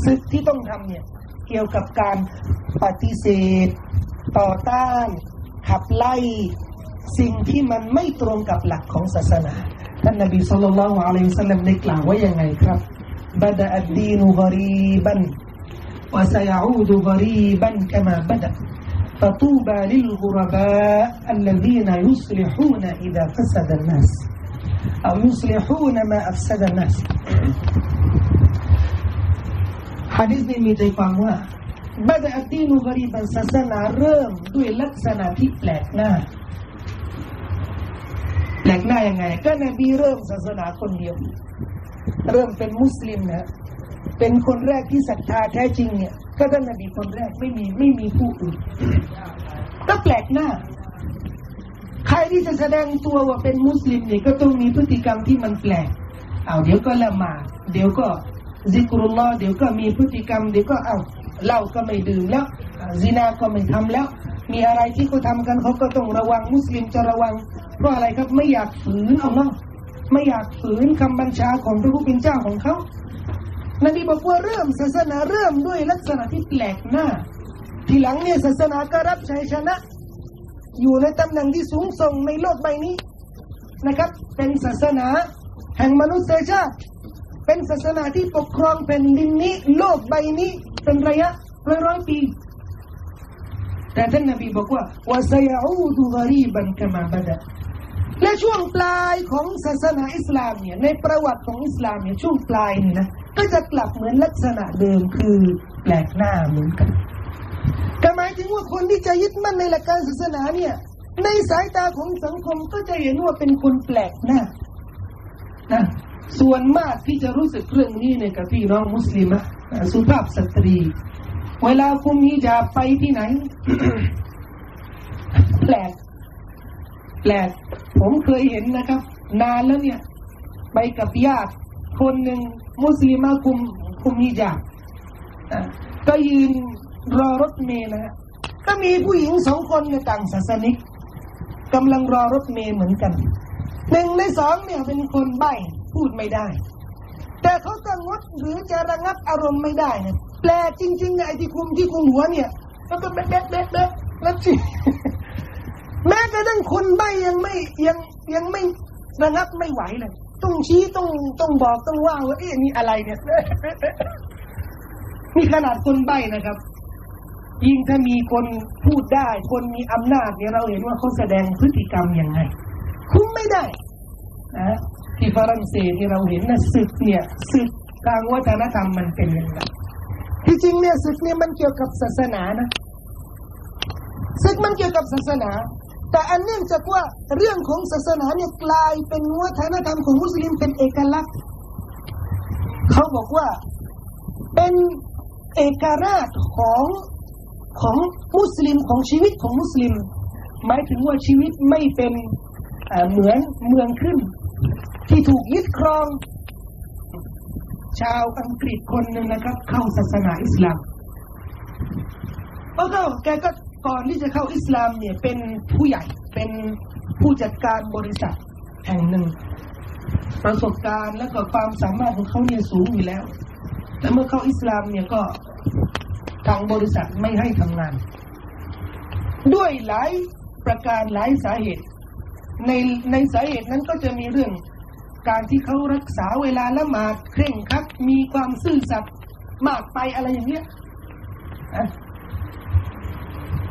ศึกที่ต้องทำเนี่ยเกี่ยวกับการปฏิเสธ ต่อต้าน ขับไล่ สิ่งที่มันไม่ตรงกับหลักของศาสนาท่านนบีสุลต่านละฮ์อะลัยฮิสสลามได้กล่าวว่ายังไงครับบัดะอัดดีนุกรีบันวะซยาอูดุกรีบันกะมาบัดะ فطوبى للغرباء الذين يصلحون إذا فسد الناس أو يصلحون ما أفسد الناس ฮะดิษนี้มีใจความว่าบาดอัดีนุกรีบันศาสนาเริ่มด้วยลักษณะที่แปลกหน้าแปลกหน้ายังไง ก็นบีเริ่มศาสนาคนเดียว เริ่มเป็นมุสลิมนะ เป็นคนแรกที่ศรัทธาแท้จริงเนี่ยก็ท่านนบีคนแรกไม่มีไม่มีผู้อื่นก็แปลกหน้า ใครที่จะแสดงตัวว่าเป็นมุสลิมเนี่ยก็ต้องมีพฤติกรรมที่มันแปลกเอาเดี๋ยวก็ละหมาดเดี๋ยวก็ซิกรุลลอฮ์เดี๋ยวก็มีพฤติกรรม เดี๋ยวก็เอาเหล้าก็ไม่ดื่มแล้วซินาก็ไม่ทำแล้ว มีอะไรที่เขาทากันเขาก็ต้องระวังมุสลิมจะระวัง เพราะอะไรครับไม่อยากฝืนเอาเนาะไม่อยากฝืนคำบัญชาของพระผู้เป็นเจ้าของเขา นบีบอกว่าเริ่มศาสนาเริ่มด้วยลักษณะที่แปลกหน้า ทีหลังเนี่ยศาสนาก็รับชัยชนะ อยู่ในตำแหน่งที่สูงส่งในโลกใบนี้นะครับ เป็นศาสนาแห่งมนุษยชาติ เป็นศาสนาที่ปกครองแผ่นดินนี้ โลกใบนี้เป็นระยะร้อยร้อยปี แต่ท่านนบีบอกว่าวาซยอูดูกรีบันกมาบดะ และช่วงปลายของศาสนาอิสลามเนี่ยในประวัติของอิสลามเนี่ยช่วงปลายนี่นะก็จะกลับเหมือนลักษณะเดิมคือแปลกหน้าเหมือนกันก็หมายถึงว่าคนที่จะยึดมั่นในหลักการศาสนาเนี่ยในสายตาของสังคมก็จะเห็นว่าเป็นคนแปลกหน้านะส่วนมากที่จะรู้สึกเรื่องนี้เนี่ยกับพี่น้องมุสลิมะสุภาพสตรี เวลาคุมีจะไปที่ไหน แปลก ปลกผมเคยเห็นนะครับ นานแล้วเนี่ย ไปกับญาติคนหนึ่งมุสลิมาคุมคุมฮิญาบก็ยืนรอรถเมล์นะฮะก็มีผู้หญิงสองคนในต่างศาสนิกกำลังรอรถเมล์เหมือนกันหนึ่งในสองเนี่ยเป็นคนใบ้พูดไม่ได้ แต่เขาจะงดหรือจะระงับอารมณ์ไม่ได้เนี่ยแปลจริงๆไอ้ที่คุมที่คุมหัวเนี่ย แล้วก็แบ๊ะแบ๊ะแบ๊ะแบ๊ะแล้วจี แม้กระทั่งคนใบยังไม่ยังยังไม่ระงับไม่ไหวเลยต้องชี้ต้องต้องบอกต้องว่าว่าเอ๊ะนี่อะไรเนี่ยนี่ขนาดคนใบนะครับ ยิ่งถ้ามีคนพูดได้ คนมีอำนาจเนี่ยเราเห็นว่าเขาแสดงพฤติกรรมยังไง คุ้มไม่ได้นะที่ฝรั่งเศสที่เราเห็นนะศึกเนี่ยศึกทางวัฒนธรรมมันเป็นยังไงที่จริงเนี่ยศึกเนี่ยมันเกี่ยวกับศาสนานะศึกมันเกี่ยวกับศาสนา แต่อันเนื่องจากว่าเรื่องของศาสนาเนี่ยกลายเป็นวัฒนธรรมของมุสลิมเป็นเอกลักษณ์เขาบอกว่าเป็นเอกราชของของมุสลิมของชีวิตของมุสลิม หมายถึงว่าชีวิตไม่เป็นเหมือนเมืองขึ้น ที่ถูกยึดครอง ชาวอังกฤษคนหนึ่งนะครับ เข้าศาสนาอิสลามเพราะเขาแกก็ ก่อนที่จะเข้าอิสลามเนี่ยเป็นผู้ใหญ่เป็นผู้จัดการบริษัทแห่งหนึ่ง ประสบการณ์และก็ความสามารถของเขาเนี่ยสูงอยู่แล้ว แต่เมื่อเข้าอิสลามเนี่ยก็ทางบริษัทไม่ให้ทำงาน ด้วยหลายประการหลายสาเหตุ ในในสาเหตุนั้นก็จะมีเรื่องการที่เขารักษาเวลาละหมาดเคร่งครัดมีความซื่อสัตย์มากไปอะไรอย่างเงี้ย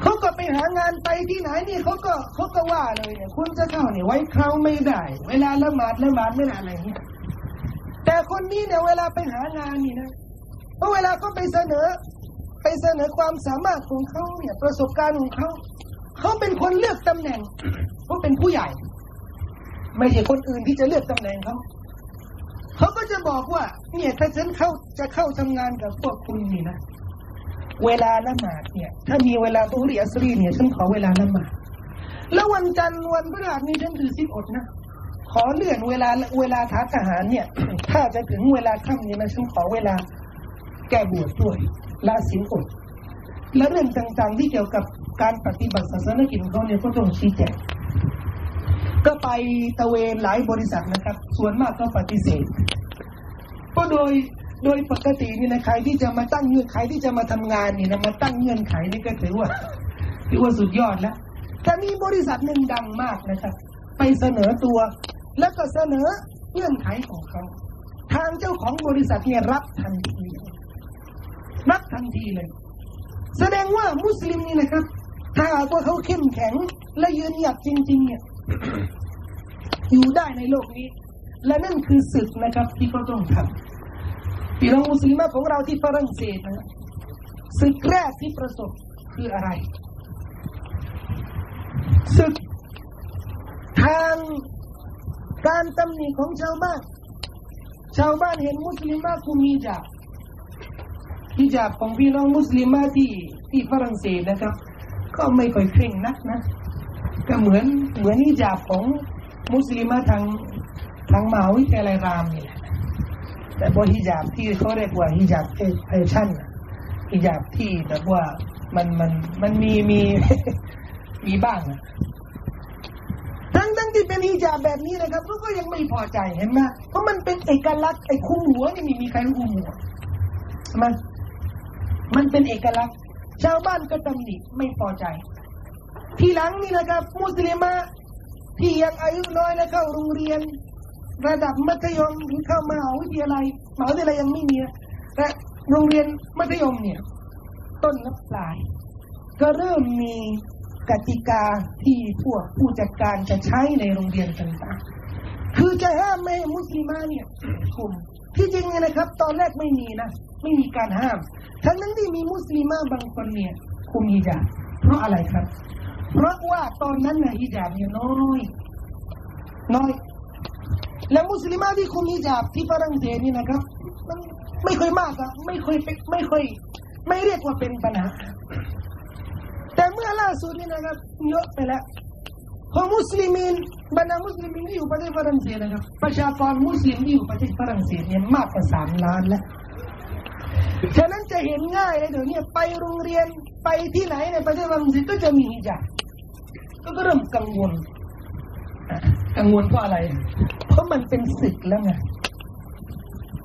เขาก็ไปหางานไปที่ไหนนี่เขาก็เขาก็ว่าเลยเนี่ยคุณจะเข้าเนี่ยไว้คราวไม่ได้ เวลาละหมาดละหมาดไม่ได้อะไรเงี้ยแต่คนนี้เนี่ยเวลาไปหางานนี่นะเพราะเวลาเขาไปเสนอ ไปเสนอความสามารถของเขาเนี่ย ประสบการณ์ของเขาเขาเป็นคนเลือกตำแหน่งเขาเป็นผู้ใหญ่ ไม่ใช่คนอื่นที่จะเลือกตำแหน่งเขาเขาก็จะบอกว่า เนี่ยถ้าฉันเข้าจะเข้าทำงานกับพวกคุณนี่นะ เวลาละหมาดเนี่ย ถ้ามีเวลาตุริอัสรีเนี่ยฉันขอเวลาละหมาดแล้ววันจันทร์วันพฤหัสนี่ฉันถือสิบอดนะขอเลื่อนเวลาเวลาท้าทหารเนี่ย ถ้าจะถึงเวลาค่ำนี่นะฉันขอเวลาแก้บวชด้วยลาสินอดและเรื่องต่างๆที่เกี่ยวกับการปฏิบัติศาสนกิจของเขาเนี่ยก็ต้องชี้แจงก็ไปตะเวนหลายบริษัทนะครับ ส่วนมากก็ปฏิเสธ ก็โดย โดยปกตินี่นะใครที่จะมาตั้งเงื่อนไขที่จะมาทำงานนี่นะมาตั้งเงื่อนไขนี่ก็ถือว่าถือว่าสุดยอดแล้วแต่มีบริษัทหนึ่งดังมากนะครับ ไปเสนอตัว แล้วก็เสนอเงื่อนไขของเขา ทางเจ้าของบริษัทเนี่ยรับทันทีรับทันทีเลย แสดงว่ามุสลิมนี่นะครับ ถ้าว่าเขาเข้มแข็ง และยืนหยัดจริง ๆ เนี่ยอยู่ได้ในโลกนี้ และนั่นคือศึกนะครับที่เขาต้องทำ พี่น้องมุสลิมของเราที่ฝรั่งเศสนะศึกแรกที่ประสบคืออะไรศึกทางการตำหนิของชาวบ้าน ชาวบ้านเห็นมุสลิมคุมีจับฮิญาบของพี่น้องมุสลิมที่ที่ฝรั่งเศสนะครับ ก็ไม่ค่อยเคร่งนักนะ ก็เหมือนเหมือนฮิญาบของมุสลิมทางทางมหาวิทยาลัยรามนี่แหละ แต่บฮิญาบที่เขาเรียกว่าฮิญาบแฟชั่นฮิญาบที่แบบว่ามันมันมันมีมีมีบ้างทั้งทั้งที่เป็นฮิญาบแบบนี้นะครับเขาก็ยังไม่พอใจเห็นไหมเพราะมันเป็นเอกลักษณ์ไอ้คุมหัวนี่มีมีใครรู้คุมหัวมันมันเป็นเอกลักษณ์ ชาวบ้านก็ตำหนิไม่พอใจ ทีหลังนี่นะครับ มุสลิมที่ยังอายุน้อยและเข้าโรงเรียน ระดับมัธยมหรือเข้ามหาวิทยาลัยมหาวิทยาลัยยังไม่มีแต่โรงเรียนมัธยมเนี่ย ต้นและปลาย ก็เริ่มมีกติกาที่พวกผู้จัดการจะใช้ในโรงเรียนต่างๆ คือจะห้ามไม่มุสลิมาเนี่ยคุมที่จริงเนี่ยนะครับ ตอนแรกไม่มีนะ ไม่มีการห้าม ทั้งนั้นที่มีมุสลิมาบางคนเนี่ยคุมฮิญาบเพราะอะไรครับ เพราะว่าตอนนั้นนะฮิญาบเนี่ยน้อย น้อย และมุสลิมาที่คุมฮิญาบที่ฝรั่งเศสนี่นะครับมันไม่ค่อยมากอะไม่ค่อยไม่ค่อยไม่เรียกว่าเป็นปัญหา แต่เมื่อล่าสุดนี่นะครับเยอะไปแล้วพอมุสลิมินบรรดามุสลิมินที่อยู่ประเทศฝรั่งเศสนะครับประชากรมุสลิมที่อยู่ประเทศฝรั่งเศสเนี่ยมากกว่าสามล้านแล้วฉะนั้นจะเห็นง่ายเลยเดี๋ยวนี้ไปโรงเรียนไปที่ไหนในประเทศฝรั่งเศสก็จะมีฮิญาบก็เริ่มกังวล กังวลเพราะอะไร เพราะมันเป็นศึกแล้วไง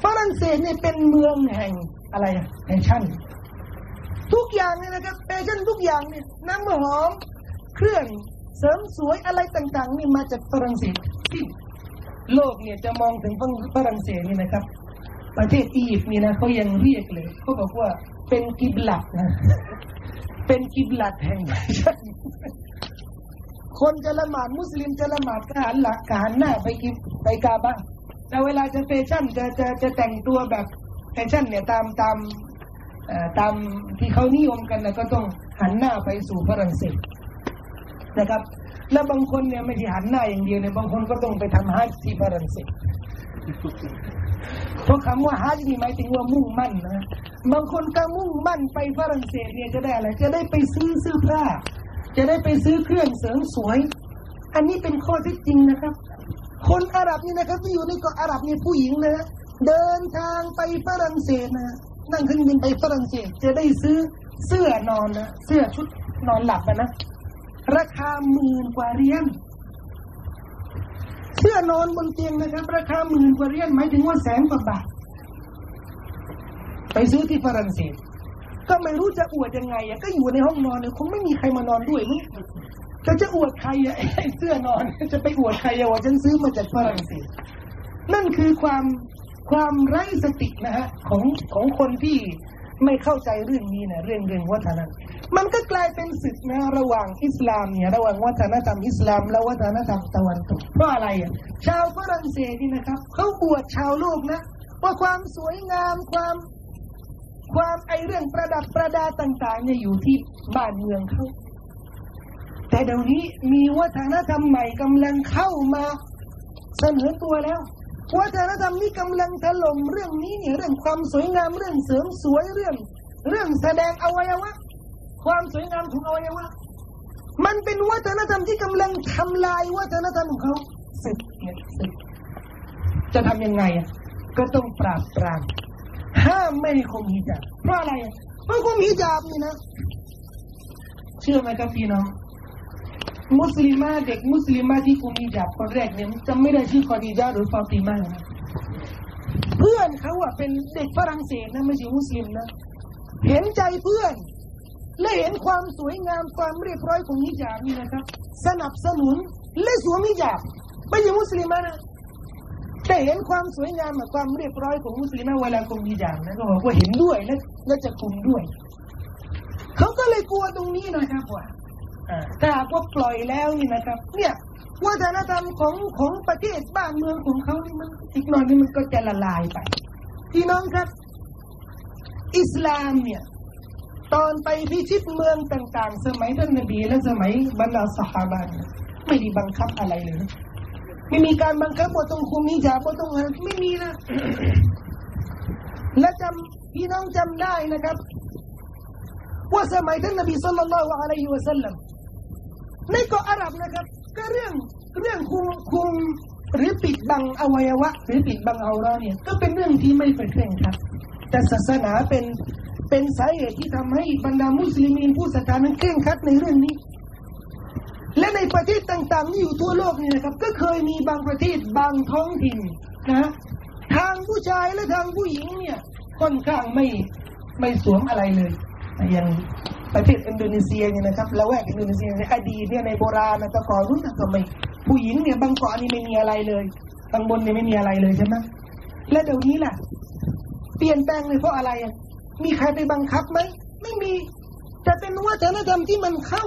ฝรั่งเศสเนี่ยเป็นเมืองแห่งอะไรแห่งชั่นทุกอย่างเนี่ยนะครับแฟชั่นทุกอย่างเนี่ยน้ำหอม เครื่องเสริมสวยอะไรต่างๆนี่มาจากฝรั่งเศสที่โลกเนี่ยจะมองถึงฝรั่งเศสนี่นะครับ ประเทศอียิปต์นี่นะเขายังเรียกเลยเขาบอกว่าเป็นกิบลัดนะ เป็นกิบลัดแห่งแฟชั่น คนจะละหมาดมุสลิมจะละหมาดกหันหลักหันหน้าไปกินไปกาบ้างแต่เวลาจะแฟชั่นจะจะจะแต่งตัวแบบแฟชั่นเนี่ยตามตามตามที่เขานิยมกันนะก็ต้องหันหน้าไปสู่ฝรั่งเศสนะครับ แล้วบางคนเนี่ยไม่ใช่หันหน้าอย่างเดียวเนี่ยบางคนก็ต้องไปทำฮัจญ์ที่ฝรั่งเศสเพราะคำว่าฮัจญ์นี่หมายถึงว่ามุ่งมั่นนะบางคนก็มุ่งมั่นไปฝรั่งเศสเนี่ยจะได้อะไรจะได้ไปซื้อเสื้อผ้า จะได้ไปซื้อเครื่องเสริมสวย อันนี้เป็นข้อที่จริงนะครับ คนอาหรับนี่นะครับที่อยู่ในเกาะอาหรับนี่ผู้หญิงนะเดินทางไปฝรั่งเศสนะนั่งเครื่องบินไปฝรั่งเศส จะได้ซื้อเสื้อนอนนะเสื้อชุดนอนหลับนะราคาหมื่นกว่าเรียญเสื้อนอนบนเตียงนะครับ ราคาหมื่นกว่าเรียญหมายถึงว่าแสนกว่าบาทไปซื้อที่ฝรั่งเศส ก็ไม่รู้จะอวดยังไงอะก็อยู่ในห้องนอนเนี่ยคงไม่มีใครมานอนด้วยมั้งจะจะอวดใครอะไอ้เสื้อนอน จะไปอวดใครอะว่าฉันซื้อมาจากฝรั่งเศสนั่นคือความความไร้สตินะฮะของของคนที่ไม่เข้าใจเรื่องนี้นะเรื่องเรื่องวัฒนธรรมมันก็กลายเป็นศึกนะระหว่างอิสลามเนี่ยระหว่างวัฒนธรรมอิสลามและวัฒนธรรมตะวันตกเพราะอะไรอะชาวฝรั่งเศสนี่นะครับเขาบวชชาวโลกนะว่าความสวยงามความ ความไอเรื่องประดับประดาต่างๆเนี่ยอยู่ที่บ้านเมืองเขาแต่เดี๋ยวนี้มีวัฒนธรรมใหม่กำลังเข้ามาเสนอตัวแล้ววัฒนธรรมนี้กำลังถล่มเรื่องนี้เนี่ยเรื่องความสวยงามเรื่องเสริมสวยเรื่อง เรื่องแสดงอวัยวะ ความสวยงามของอวัยวะ มันเป็นวัฒนธรรมที่กำลังทำลายวัฒนธรรมของเขาสึกเนี่ยสึกจะทำยังไงอะก็ต้องปราบปราม ห้ามไม่ให้คมฮิญาบเพราะอะไรเพราะคมฮิญาบนี่นะ เชื่อไหมครับพี่น้องมุสลิมาเด็กมุสลิมาที่คุมฮิญาบคนแรกเนี่ยจำไม่ได้ชื่อคอดีจาหรือฟาติมาเพื่อนเขาอะเป็นเด็กฝรั่งเศสนะไม่ใช่มุสลิมนะเห็นใจเพื่อน และเห็นความสวยงามความเรียบร้อยของฮิญาบนี่นะครับ สนับสนุนและสวมฮิญาบไม่ใช่มุสลิมนะ แต่เห็นความสวยงามความเรียบร้อยของมุสลิมเวลาคุมฮิญาบนะก็บอกว่าเห็นด้วยและและจะคุมด้วย เขาก็เลยกลัวตรงนี้นะครับว่าถ้าหากว่าปล่อยแล้วนี่นะครับ เนี่ยวัฒนธรรมของของประเทศบ้านเมืองของเขานี่มันอีกหน่อยนี่มันก็จะละลายไปพี่น้องครับ อิสลามเนี่ย ตอนไปพิชิตเมืองต่าง ๆ สมัยท่านนบีและสมัยบรรดาสหายไม่ได้บังคับอะไรเลย ไม่มีการบังคับว่าต้องคุมนิจาบ่ต้องอะไรไม่มีนะและจำพี่น้องจำได้นะครับ ว่าสมัยท่านนบีสุลต่านละอะลัยฮิวะสัลลัมในเกาะอาหรับนะครับ ก็เรื่องเรื่องคุมคุมหรือปิดบังอวัยวะ หรือปิดบังเอาราเนี่ย ก็เป็นเรื่องที่ไม่เป็นเคร่งครับ แต่ศาสนาเป็นเป็นสาเหตุที่ทำให้บรรดามุสลิมีนผู้ศรัทธานั้นเคร่งครัดในเรื่องนี้ และในประเทศต่างๆที่อยู่ทั่วโลกนี่นะครับ ก็เคยมีบางประเทศบางท้องถิ่นนะทางผู้ชายและทางผู้หญิงเนี่ยค่อนข้างไม่ไม่สวมอะไรเลยอย่างประเทศอินโดนีเซียเนี่ยนะครับละแวกอินโดนีเซียในอดีตเนี่ยในโบราณนะตะกอนรุ่นก็ไม่ผู้หญิงเนี่ยบางเกาะนี่ไม่มีอะไรเลยบางบนเนี่ยไม่มีอะไรเลยใช่ไหมและเดี๋ยวนี้ล่ะ เปลี่ยนแปลงเลยเพราะอะไรมีใครไปบังคับไหมไม่มี แต่เป็นวัฒนธรรมที่มันเข้า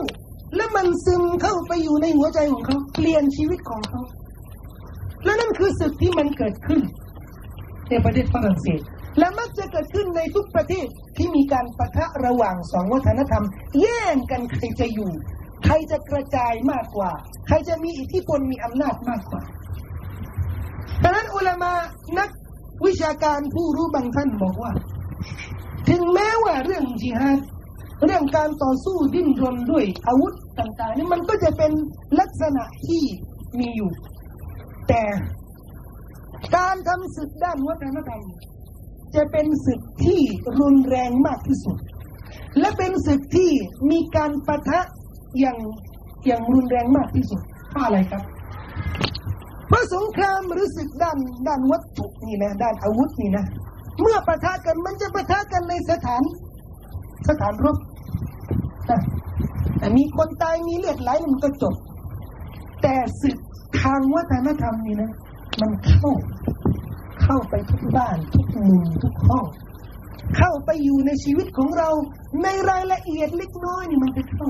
และมันซึมเข้าไปอยู่ในหัวใจของเขาเปลี่ยนชีวิตของเขาและนั่นคือศึกที่มันเกิดขึ้นในประเทศฝรั่งเศสและมักจะเกิดขึ้นในทุกประเทศที่มีการปะทะระหว่างสองวัฒนธรรม แย่งกันใครจะอยู่ ใครจะกระจายมากกว่า ใครจะมีอิทธิพลมีอำนาจมากกว่าดังนั้นอุลามานักวิชาการผู้รู้บางท่านบอกว่า ถึงแม้ว่าเรื่องจิฮาด เรื่องการต่อสู้ดิ้นรนด้วยอาวุธต่างๆนี่มันก็จะเป็นลักษณะที่มีอยู่ แต่การทำศึกด้านวัฒนธรรม จะเป็นศึกที่รุนแรงมากที่สุด และเป็นศึกที่มีการปะทะอย่างอย่างรุนแรงมากที่สุดเพราะอะไรครับเพราะสงครามหรือศึกด้านด้านวัตถุนี่นะด้านอาวุธนี่นะ เมื่อปะทะกันมันจะปะทะกันในสถานสถานรบ แต่มีคนตายมีเลือดไหลมันก็จบ แต่ศึกทางวัฒนธรรมนี่นะ มันเข้า เข้าไปทุกบ้าน ทุกมุมทุกห้อง เข้าไปอยู่ในชีวิตของเรา ในรายละเอียดเล็กน้อยนี่มันจะเข้า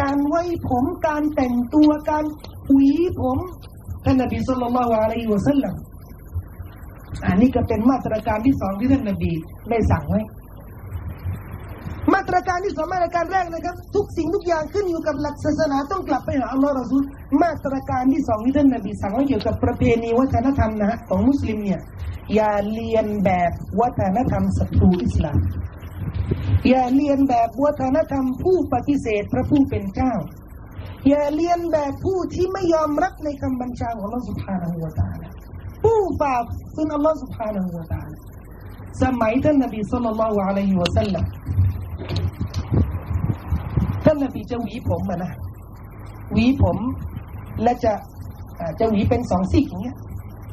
การไว้ผมการแต่งตัวการหวีผมท่านนบีสุลต่านละอะลัยฮิวะสัลลัมอันนี้ก็เป็นมาตรการที่สองที่ท่านนบีได้สั่งไว้ มาตรการที่สองมาตรการแรกนะครับ ทุกสิ่งทุกอย่างขึ้นอยู่กับหลักศาสนาต้องกลับไปหาอัลลอฮ์รอซูลมาตรการที่สองที่ท่านนบีสั่งไว้เกี่ยวกับประเพณีวัฒนธรรมนะของมุสลิมเนี่ยอย่าเรียนแบบวัฒนธรรมศัตรูอิสลาม อย่าเรียนแบบวัฒนธรรมผู้ปฏิเสธพระผู้เป็นเจ้า อย่าเรียนแบบผู้ที่ไม่ยอมรับในคำบัญชาของอัลลอฮฺสุบฮานาหูวาตาผู้ฝ่าฝืนอัลลอฮฺสุบฮานาหูวาตาสมัยท่านนบีสุลต่านละฮ์อะลัยฮิวะสัลลัม ท่านนบีจะหวีผมอะนะหวีผม และจะจะหวีเป็นสองซี่อย่างเงี้ย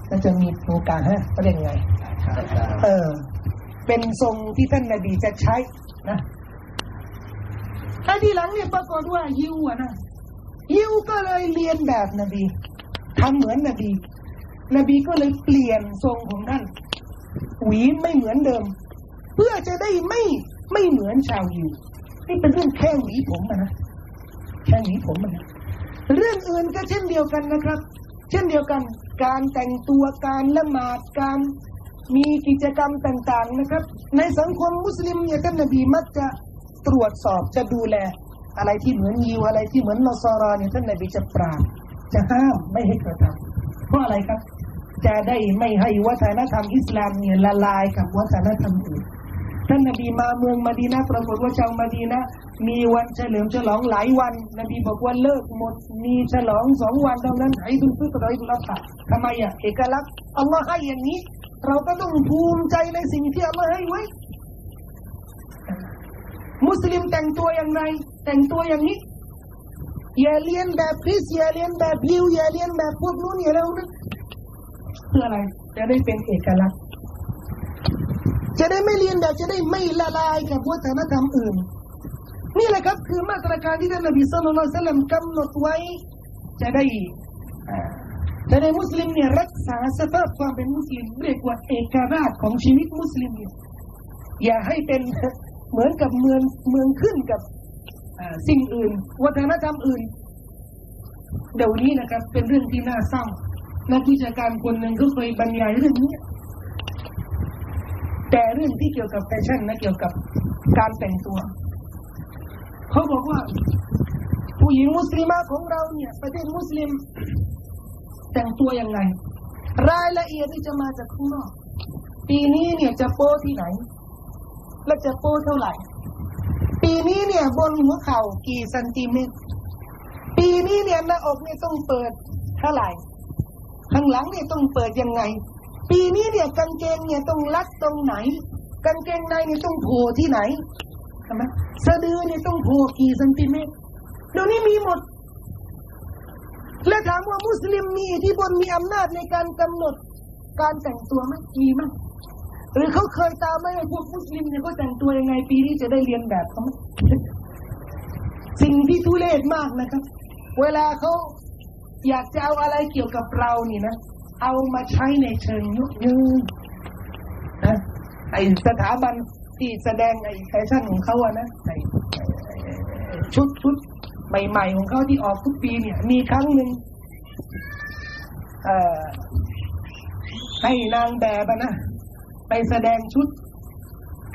แล้วจะมีตรงกลางฮะเขาเรียกไงเออ เป็นทรงที่ท่านนบีจะใช้นะถ้าทีหลังเนี่ยปรากฏว่ายิวอะนะยิวก็เลยเรียนแบบนบีทำเหมือนนบี นบีก็เลยเปลี่ยนทรงของท่านหวีไม่เหมือนเดิม เพื่อจะได้ไม่ไม่เหมือนชาวยิว นี่เป็นเรื่องแค่หวีผมนะแค่หวีผมนะเรื่องอื่นก็เช่นเดียวกันนะครับ เช่นเดียวกัน การแต่งตัวการละหมาดการมีกิจกรรมต่างๆนะครับ ในสังคมมุสลิมเนี่ยท่านนบีมักจะตรวจสอบจะดูแล อะไรที่เหมือนยิวอะไรที่เหมือนนอสราเนี่ยท่านนบีจะปราบจะห้ามไม่ให้กระทำเพราะอะไรครับ จะได้ไม่ให้วัฒนธรรมอิสลามเนี่ยละลายกับวัฒนธรรมอื่น ท่านนบีมาเมืองมาดีนาปรากฏว่าชาวมาดีนามีวันเฉลิมฉลองหลายวัน นบีบอกว่าเลิกหมด มีฉลองสองวันเท่านั้นไอ้ดุลฟิตรไอ้ดุลอัฐาทำไมอะเอกลักษณ์อัลลอฮ์ให้อย่างนี้ เราก็ต้องภูมิใจในสิ่งที่อัลลอฮ์ให้ไว้ มุสลิมแต่งตัวอย่างไร แต่งตัวอย่างนี้อย่าเลียนแบบคริสอย่าเลียนแบบยิวอย่าเลียนแบบพวกนู้นอย่าเรานะเพื่ออะไรจะได้เป็นเอกลักษณ์ จะได้ไม่เรียนแบบจะได้ไม่ละลายกับวัฒนธรรมอื่น นี่แหละครับคือมาตรการที่ท่านนบีสุลต่านสลัมกำหนดไว้ จะได้จะได้มุสลิมเนี่ยรักษาสภาพความเป็นมุสลิมเรียกว่าเอกราชของชีวิตมุสลิมเนี่ยอย่าให้เป็นเหมือนกับเมืองเมืองขึ้นกับสิ่งอื่น วัฒนธรรมอื่น เดี๋ยวนี้นะครับ เป็นเรื่องที่น่าเศร้านักวิชาการคนหนึ่งก็เคยบรรยายเรื่องนี้ แต่เรื่องที่เกี่ยวกับแฟชั่นนะเกี่ยวกับการแต่งตัวเขาบอกว่า ผู้หญิงมุสลิมของเราเนี่ย ประเทศมุสลิม แต่งตัวยังไง รายละเอียดที่จะมาจากข้างนอก ปีนี้เนี่ยจะโป้ที่ไหน และจะโป้เท่าไหร่ ปีนี้เนี่ย บนหัวเข่ากี่เซนติเมตร ปีนี้เนี่ยหน้าอกเนี่ยต้องเปิดเท่าไหร่ ข้างหลังเนี่ยต้องเปิดยังไง ปีนี้เนี่ยกางเกงเนี่ยต้องรัดตรงไหน กางเกงในเนี่ยต้องโผล่ที่ไหนใช่ไหมสะดือเนี่ยต้องโผล่กี่เซนติเมตรเดี๋ยวนี้มีหมด และถามว่ามุสลิมมีอิทธิพลมีอำนาจในการกำหนดการแต่งตัวไหมมีไหมหรือเขาเคยตามไหมพวกมุสลิมเนี่ยเขาแต่งตัวยังไง ปีนี้จะได้เรียนแบบเขาไหมสิ่งที่ทุเรศมากนะครับ เวลาเขาอยากจะเอาอะไรเกี่ยวกับเรานี่นะ เอามาใช้ในเชิงยุยืนนะไอสถาบันที่แสดงไอแฟชั่นของเขาอะนะไอชุดชุดใหม่ๆของเขาที่ออกทุกปีเนี่ย มีครั้งหนึ่งเอ่อให้นางแบบนะไปแสดงชุด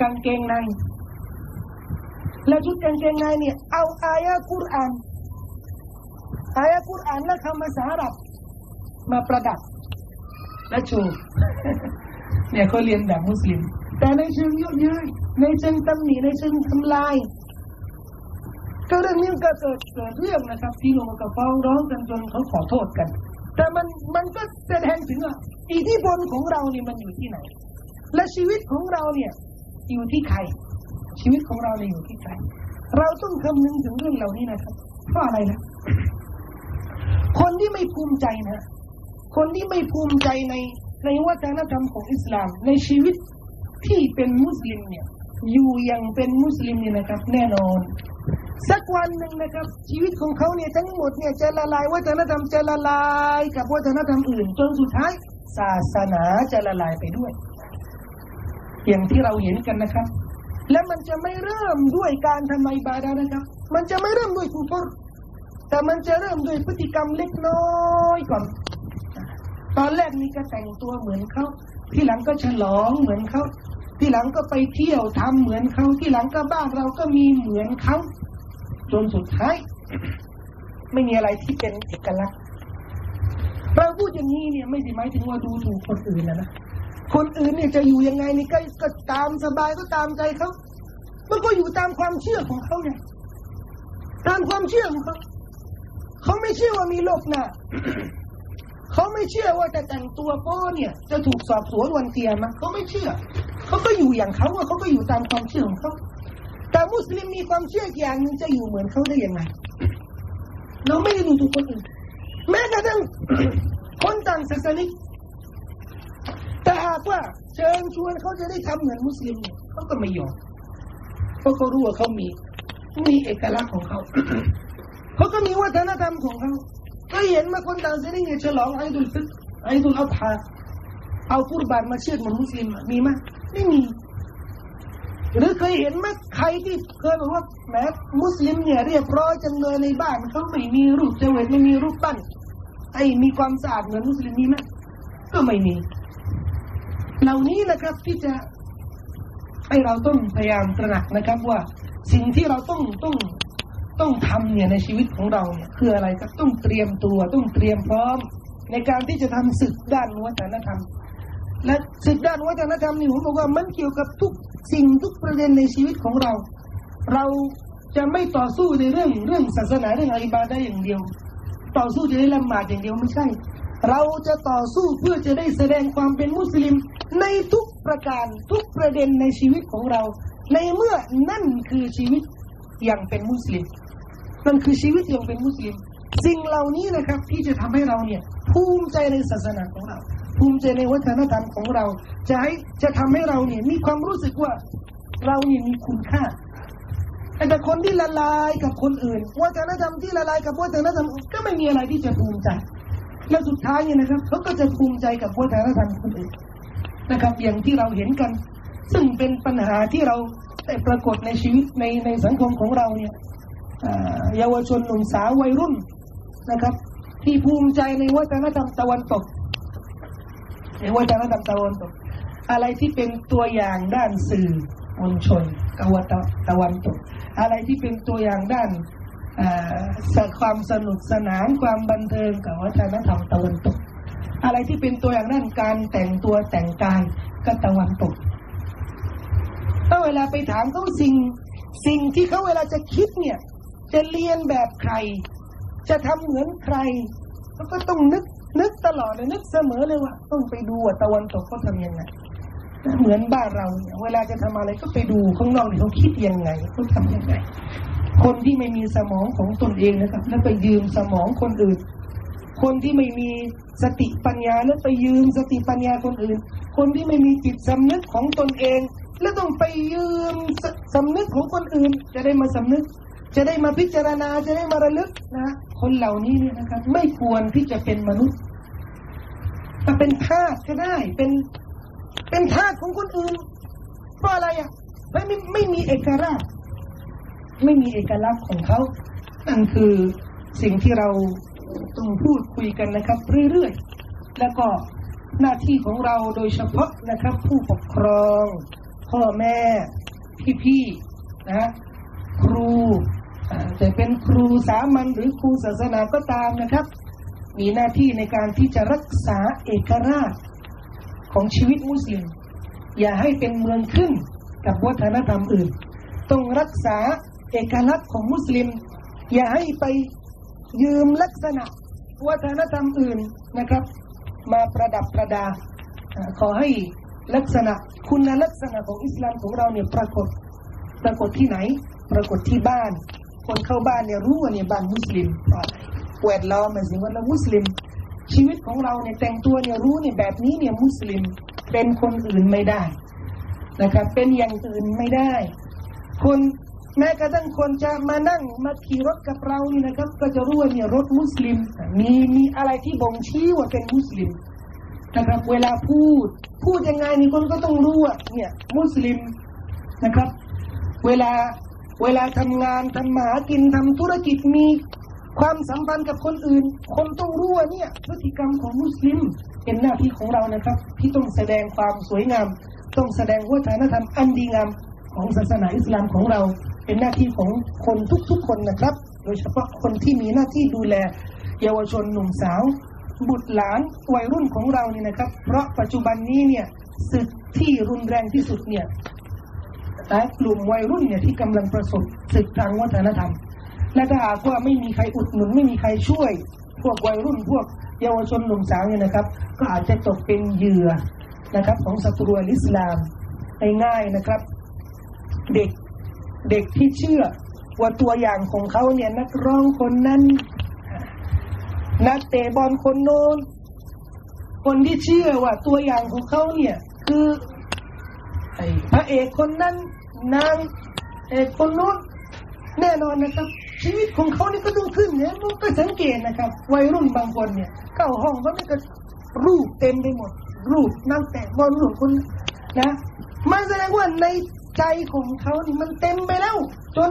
กางเกงใน แล้วชุดกางเกงในเนี่ย เอาอายะกุรอานอายะกุรอานและคำภาษาอาหรับมาประดับ และชูเนี่ยเขาเรียนแบบมุสลิม แต่ในเชิงยุยยในเชิงตำหนิในเชิงทำลาย ก็เรื่องนี้ก็เกิดเกิดเรื่องนะครับ ที่ลงกับฟ้องร้องกันจนเขาขอโทษกัน แต่มันมันก็แสดงถึงว่าอิทธิพลของเราเนี่ยมันอยู่ที่ไหน และชีวิตของเราเนี่ย อยู่ที่ใคร ชีวิตของเราเนี่ยอยู่ที่ใคร เราต้องคำนึงถึงเรื่องเหล่านี้นะครับเพราะอะไรนะ คนที่ไม่ภูมิใจนะ คนที่ไม่ภูมิใจในในวัฒนธรรมของอิสลาม ในชีวิตที่เป็นมุสลิมเนี่ย อยู่อย่างเป็นมุสลิมเนี่ยนะครับ แน่นอน สักวันหนึ่งนะครับ ชีวิตของเขาเนี่ยทั้งหมดเนี่ยจะละลายวัฒนธรรมจะละลายกับวัฒนธรรมอื่น จนสุดท้าย ศาสนาจะละลายไปด้วย อย่างที่เราเห็นกันนะครับ และมันจะไม่เริ่มด้วยการทำไมบาดานะครับ มันจะไม่เริ่มด้วยกุฟรแต่มันจะเริ่มด้วยพฤติกรรมเล็กน้อยก่อน ตอนแรกมีก็แต่งตัวเหมือนเขาที่หลังก็ฉลองเหมือนเขาที่หลังก็ไปเที่ยวทำเหมือนเขาที่หลังก็บ้านเราก็มีเหมือนเขาจนสุดท้ายไม่มีอะไรที่เป็นเอกลักษณ์เราพูดอย่างนี้เนี่ยไม่ได้หมายถึงว่าดูถูกคนอื่นนะนะคนอื่นเนี่ยจะอยู่ยังไงนี่ก็ก็ตามสบายก็ตามใจเขามันก็อยู่ตามความเชื่อของเขาไงตามความเชื่อของเขาเขาไม่เชื่อว่ามีโลกหน้า เขาไม่เชื่อว่าจะแต่งตัวโป้เนี่ย จะถูกสอบสวนวันเกียรมาเขาไม่เชื่อ เขาก็อยู่อย่างเขาเขาก็อยู่ตามความเชื่อของเขาแต่มุสลิมมีความเชื่ออย่างหนึ่งจะอยู่เหมือนเขาได้ยังไงเราไม่ได้ดูถูกคนอื่นแม้กระทั่งคนต่างศาสนาแต่หากว่าเชิญชวนเขาจะได้ทำเหมือนมุสลิมเขาก็ไม่ยอมเพราะเขารู้ว่าเขามี มีเอกลักษณ์ของเขาเขาก็มีวัฒนธรรมของเขา ก็เห็นมาคนต่างศาสนาเนี่ยฉลองไอดุลฟิตไอดุลอัฐาเอากุรบานมาเชื่อเหมือนมุสลิมมีไหมไม่มี หรือเคยเห็นไหมใครที่เคยบอกว่าแม้มุสลิมเนี่ยเรียบร้อยจังเลยในบ้านเขาไม่มีรูปเจวิตไม่มีรูปปั้นไอ้มีความสะอาดเหมือนมุสลิมมีไหมก็ไม่มี เหล่านี้นะครับที่จะให้เราต้องพยายามตระหนักนะครับว่า สิ่งที่เราต้องต้อง ต้องทำเนี่ยในชีวิตของเราเนี่ยคืออะไรครับต้องเตรียมตัวต้องเตรียมพร้อม ในการที่จะทำศึกด้านวัฒนธรรม และศึกด้านวัฒนธรรมนี่ผมบอกว่ามันเกี่ยวกับทุกสิ่งทุกประเด็นในชีวิตของเรา เราจะไม่ต่อสู้ในเรื่องเรื่องศาสนาเรื่องอิบาได้อย่างเดียว ต่อสู้จะได้ละหมาดอย่างเดียวไม่ใช่ เราจะต่อสู้เพื่อจะได้แสดงความเป็นมุสลิม ในทุกประการทุกประเด็นในชีวิตของเรา ในเมื่อนั่นคือชีวิต ย่างเป็นมุสลิมนั่นคือชีวิตอย่างเป็นมุสลิม สิ่งเหล่านี้นะครับ ที่จะทำให้เราเนี่ย ภูมิใจในศาสนาของเรา ภูมิใจในวัฒนธรรมของเรา จะให้จะทำให้เราเนี่ย มีความรู้สึกว่าเราเนี่ยมีคุณค่าแต่คนที่ละลายกับคนอื่น วัฒนธรรมที่ละลายกับวัฒนธรรมก็ไม่มีอะไรที่จะภูมิใจ และสุดท้ายเนี่ยนะครับเขาก็จะภูมิใจกับวัฒนธรรมคนอื่นนะครับอย่างที่เราเห็นกัน ซึ่งเป็นปัญหาที่เรา ได้ปรากฏในชีวิตในในสังคมของเราเนี่ยเยาวชนหนุ่มสาววัยรุ่นนะครับ ที่ภูมิใจในวัฒนธรรมตะวันตกในวัฒนธรรมตะวันตก อะไรที่เป็นตัวอย่างด้านสื่อมวลชนกวตตะวันตก อะไรที่เป็นตัวอย่างด้านความสนุกสนานความบันเทิงกับวัฒนธรรมตะวันตก อะไรที่เป็นตัวอย่างด้านการแต่งตัวแต่งกายก็ตะวันตก ถ้าเวลาไปถามเขาสิ่ง สิ่งที่เขาเวลาจะคิดเนี่ย จะเรียนแบบใคร จะทำเหมือนใครเขาก็ต้องนึกนึกตลอดเลยนึกเสมอเลยว่า ต้องไปดูว่าตะวันตกเขาทำยังไงเหมือนบ้านเราเนี่ยเวลาจะทำอะไรก็ไปดูข้างนอกเขาคิดยังไงเขาทำยังไง คนที่ไม่มีสมองของตนเองนะครับ แล้วไปยืมสมองคนอื่น คนที่ไม่มีสติปัญญาแล้วไปยืมสติปัญญาคนอื่น คนที่ไม่มีจิตสำนึกของตนเอง แล้วต้องไปยืมสำนึกของคนอื่น จะได้มาสำนึก จะได้มาพิจารณาจะได้มาระลึกนะคนเหล่านี้เนี่ยนะครับ ไม่ควรที่จะเป็นมนุษย์แต่เป็นทาสก็ได้เป็นเป็นทาสของคนอื่นเพราะอะไรอะไม่ไม่ไม่มีเอกลักษณ์ไม่มีเอกลักษณ์ของเขา นั่นคือสิ่งที่เราต้องพูดคุยกันนะครับ เรื่อยๆ แล้วก็หน้าที่ของเราโดยเฉพาะนะครับ ผู้ปกครอง พ่อแม่ พี่ๆนะครูจะเป็นครูสามัญหรือครูศาสนาก็ตามนะครับ มีหน้าที่ในการที่จะรักษาเอกราชของชีวิตมุสลิม อย่าให้เป็นเมืองขึ้นกับวัฒนธรรมอื่น ต้องรักษาเอกลักษณ์ของมุสลิม อย่าให้ไปยืมลักษณะวัฒนธรรมอื่นนะครับ มาประดับประดา ขอให้ ลักษณะคุณลักษณะของอิสลามของเราเนี่ยปรากฏ ปรากฏที่ไหน ปรากฏที่บ้าน คนเข้าบ้านเนี่ยรู้ว่าเนี่ยบ้านมุสลิมแวดล้อมมันสิว่าเรามุสลิม ชีวิตของเราเนี่ยแต่งตัวเนี่ยรู้เนี่ยแบบนี้เนี่ยมุสลิมเป็นคนอื่นไม่ได้นะครับ เป็นอย่างอื่นไม่ได้ คนแม้กระทั่งคนจะมานั่งมาขี่รถกับเรานี่นะครับ ก็จะรู้ว่าเนี่ยรถมุสลิม มีมีอะไรที่บ่งชี้ว่าเป็นมุสลิม นะครับ เวลาพูด พูดยังไงนี่คนก็ต้องรู้ว่าเนี่ยมุสลิมนะครับ เวลาเวลาทำงานทำหมากินทำธุรกิจมีความสัมพันธ์กับคนอื่น คนต้องรู้ว่าเนี่ยพฤติกรรมของมุสลิมเป็นหน้าที่ของเรานะครับ ที่ต้องแสดงความสวยงาม ต้องแสดงวัฒนธรรมอันดีงามของศาสนาอิสลามของเรา เป็นหน้าที่ของคนทุกๆคนนะครับ โดยเฉพาะคนที่มีหน้าที่ดูแล เยาวชนหนุ่มสาว บุตรหลานวัยรุ่นของเราเนี่ยนะครับ เพราะปัจจุบันนี้เนี่ยศึกที่รุนแรงที่สุดเนี่ยแต่กลุ่มวัยรุ่นเนี่ยที่กำลังประสบศึกทางวัฒนธรรม และถ้าหากว่าไม่มีใครอุดหนุนไม่มีใครช่วย พวกวัยรุ่นพวกเยาวชนหนุ่มสาวเนี่ยนะครับ ก็อาจจะตกเป็นเหยื่อนะครับ ของศัตรูอิสลามง่ายๆนะครับ เด็กเด็กที่เชื่อว่าตัวอย่างของเขาเนี่ยนักร้องคนนั้น นักเตะบอลคนโน้นคนที่เชื่อว่าตัวอย่างของเขาเนี่ย คือพระเอกคนนั้นนางเอกคนโน้นแน่นอนนะครับ ชีวิตของเขานี่ก็ต้องขึ้นเนี่ยมันก็สังเกตนะครับ วัยรุ่นบางคนเนี่ยเข้าห้องเขาไม่ก็รูปเต็มไปหมด รูปนั่งแต่บอลรูปคนนะมันแสดงว่าในใจของเขานี่มันเต็มไปแล้ว จน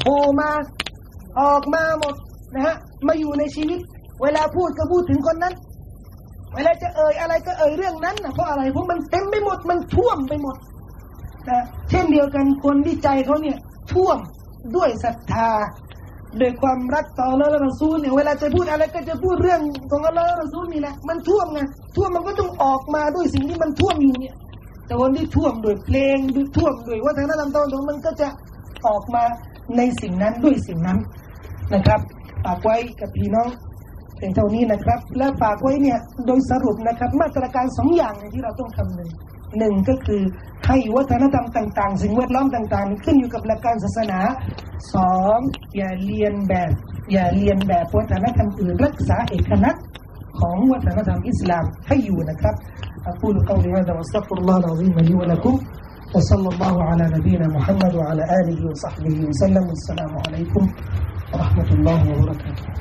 โผล่มาออกมาหมดนะฮะ มาอยู่ในชีวิต เวลาพูดก็พูดถึงคนนั้น เวลาจะเอ่ยอะไรก็เอ่ยเรื่องนั้นนะเพราะอะไรเพราะมันเต็มไปหมดมันท่วมไปหมดนะเช่นเดียวกันคนที่ใจเขาเนี่ยท่วมด้วยศรัทธาด้วยความรักต่ออัลอฮ์และรอซูลเนี่ยเวลาจะพูดอะไรก็จะพูดเรื่องของอัลอฮ์และรอซูลนี่แหละมันท่วมไงท่วมมันก็ต้องออกมาด้วยสิ่งที่มันท่วมอยู่เนี่ย แต่วันที่ท่วมด้วยเพลงด้วยท่วมด้วยวัฒนธรรมตอนมันก็จะออกมาในสิ่งนั้นด้วยสิ่งนั้นนะครับ ฝากไว้กับพี่น้องเพียงเท่านี้นะครับ และฝากไว้เนี่ยโดยสรุปนะครับ มาตรการสองอย่างที่เราต้องคำนึงหนึ่งก็คือให้วัฒนธรรมต่าง ๆ สิ่งแวดล้อมต่างๆ ขึ้นอยู่กับหลักการศาสนาสองอย่าเรียนแบบ อย่าเรียนแบบวัฒนธรรมอื่นรักษาเอกลักษณ์ของวัฒนธรรมอิสลามให้อยู่นะครับ أقول قولي هذا واستغفر الله العظيم لي ولكم وصلى الله على نبينا محمد وعلى آله وصحبه وسلم والسلام عليكم ورحمة الله وبركاته.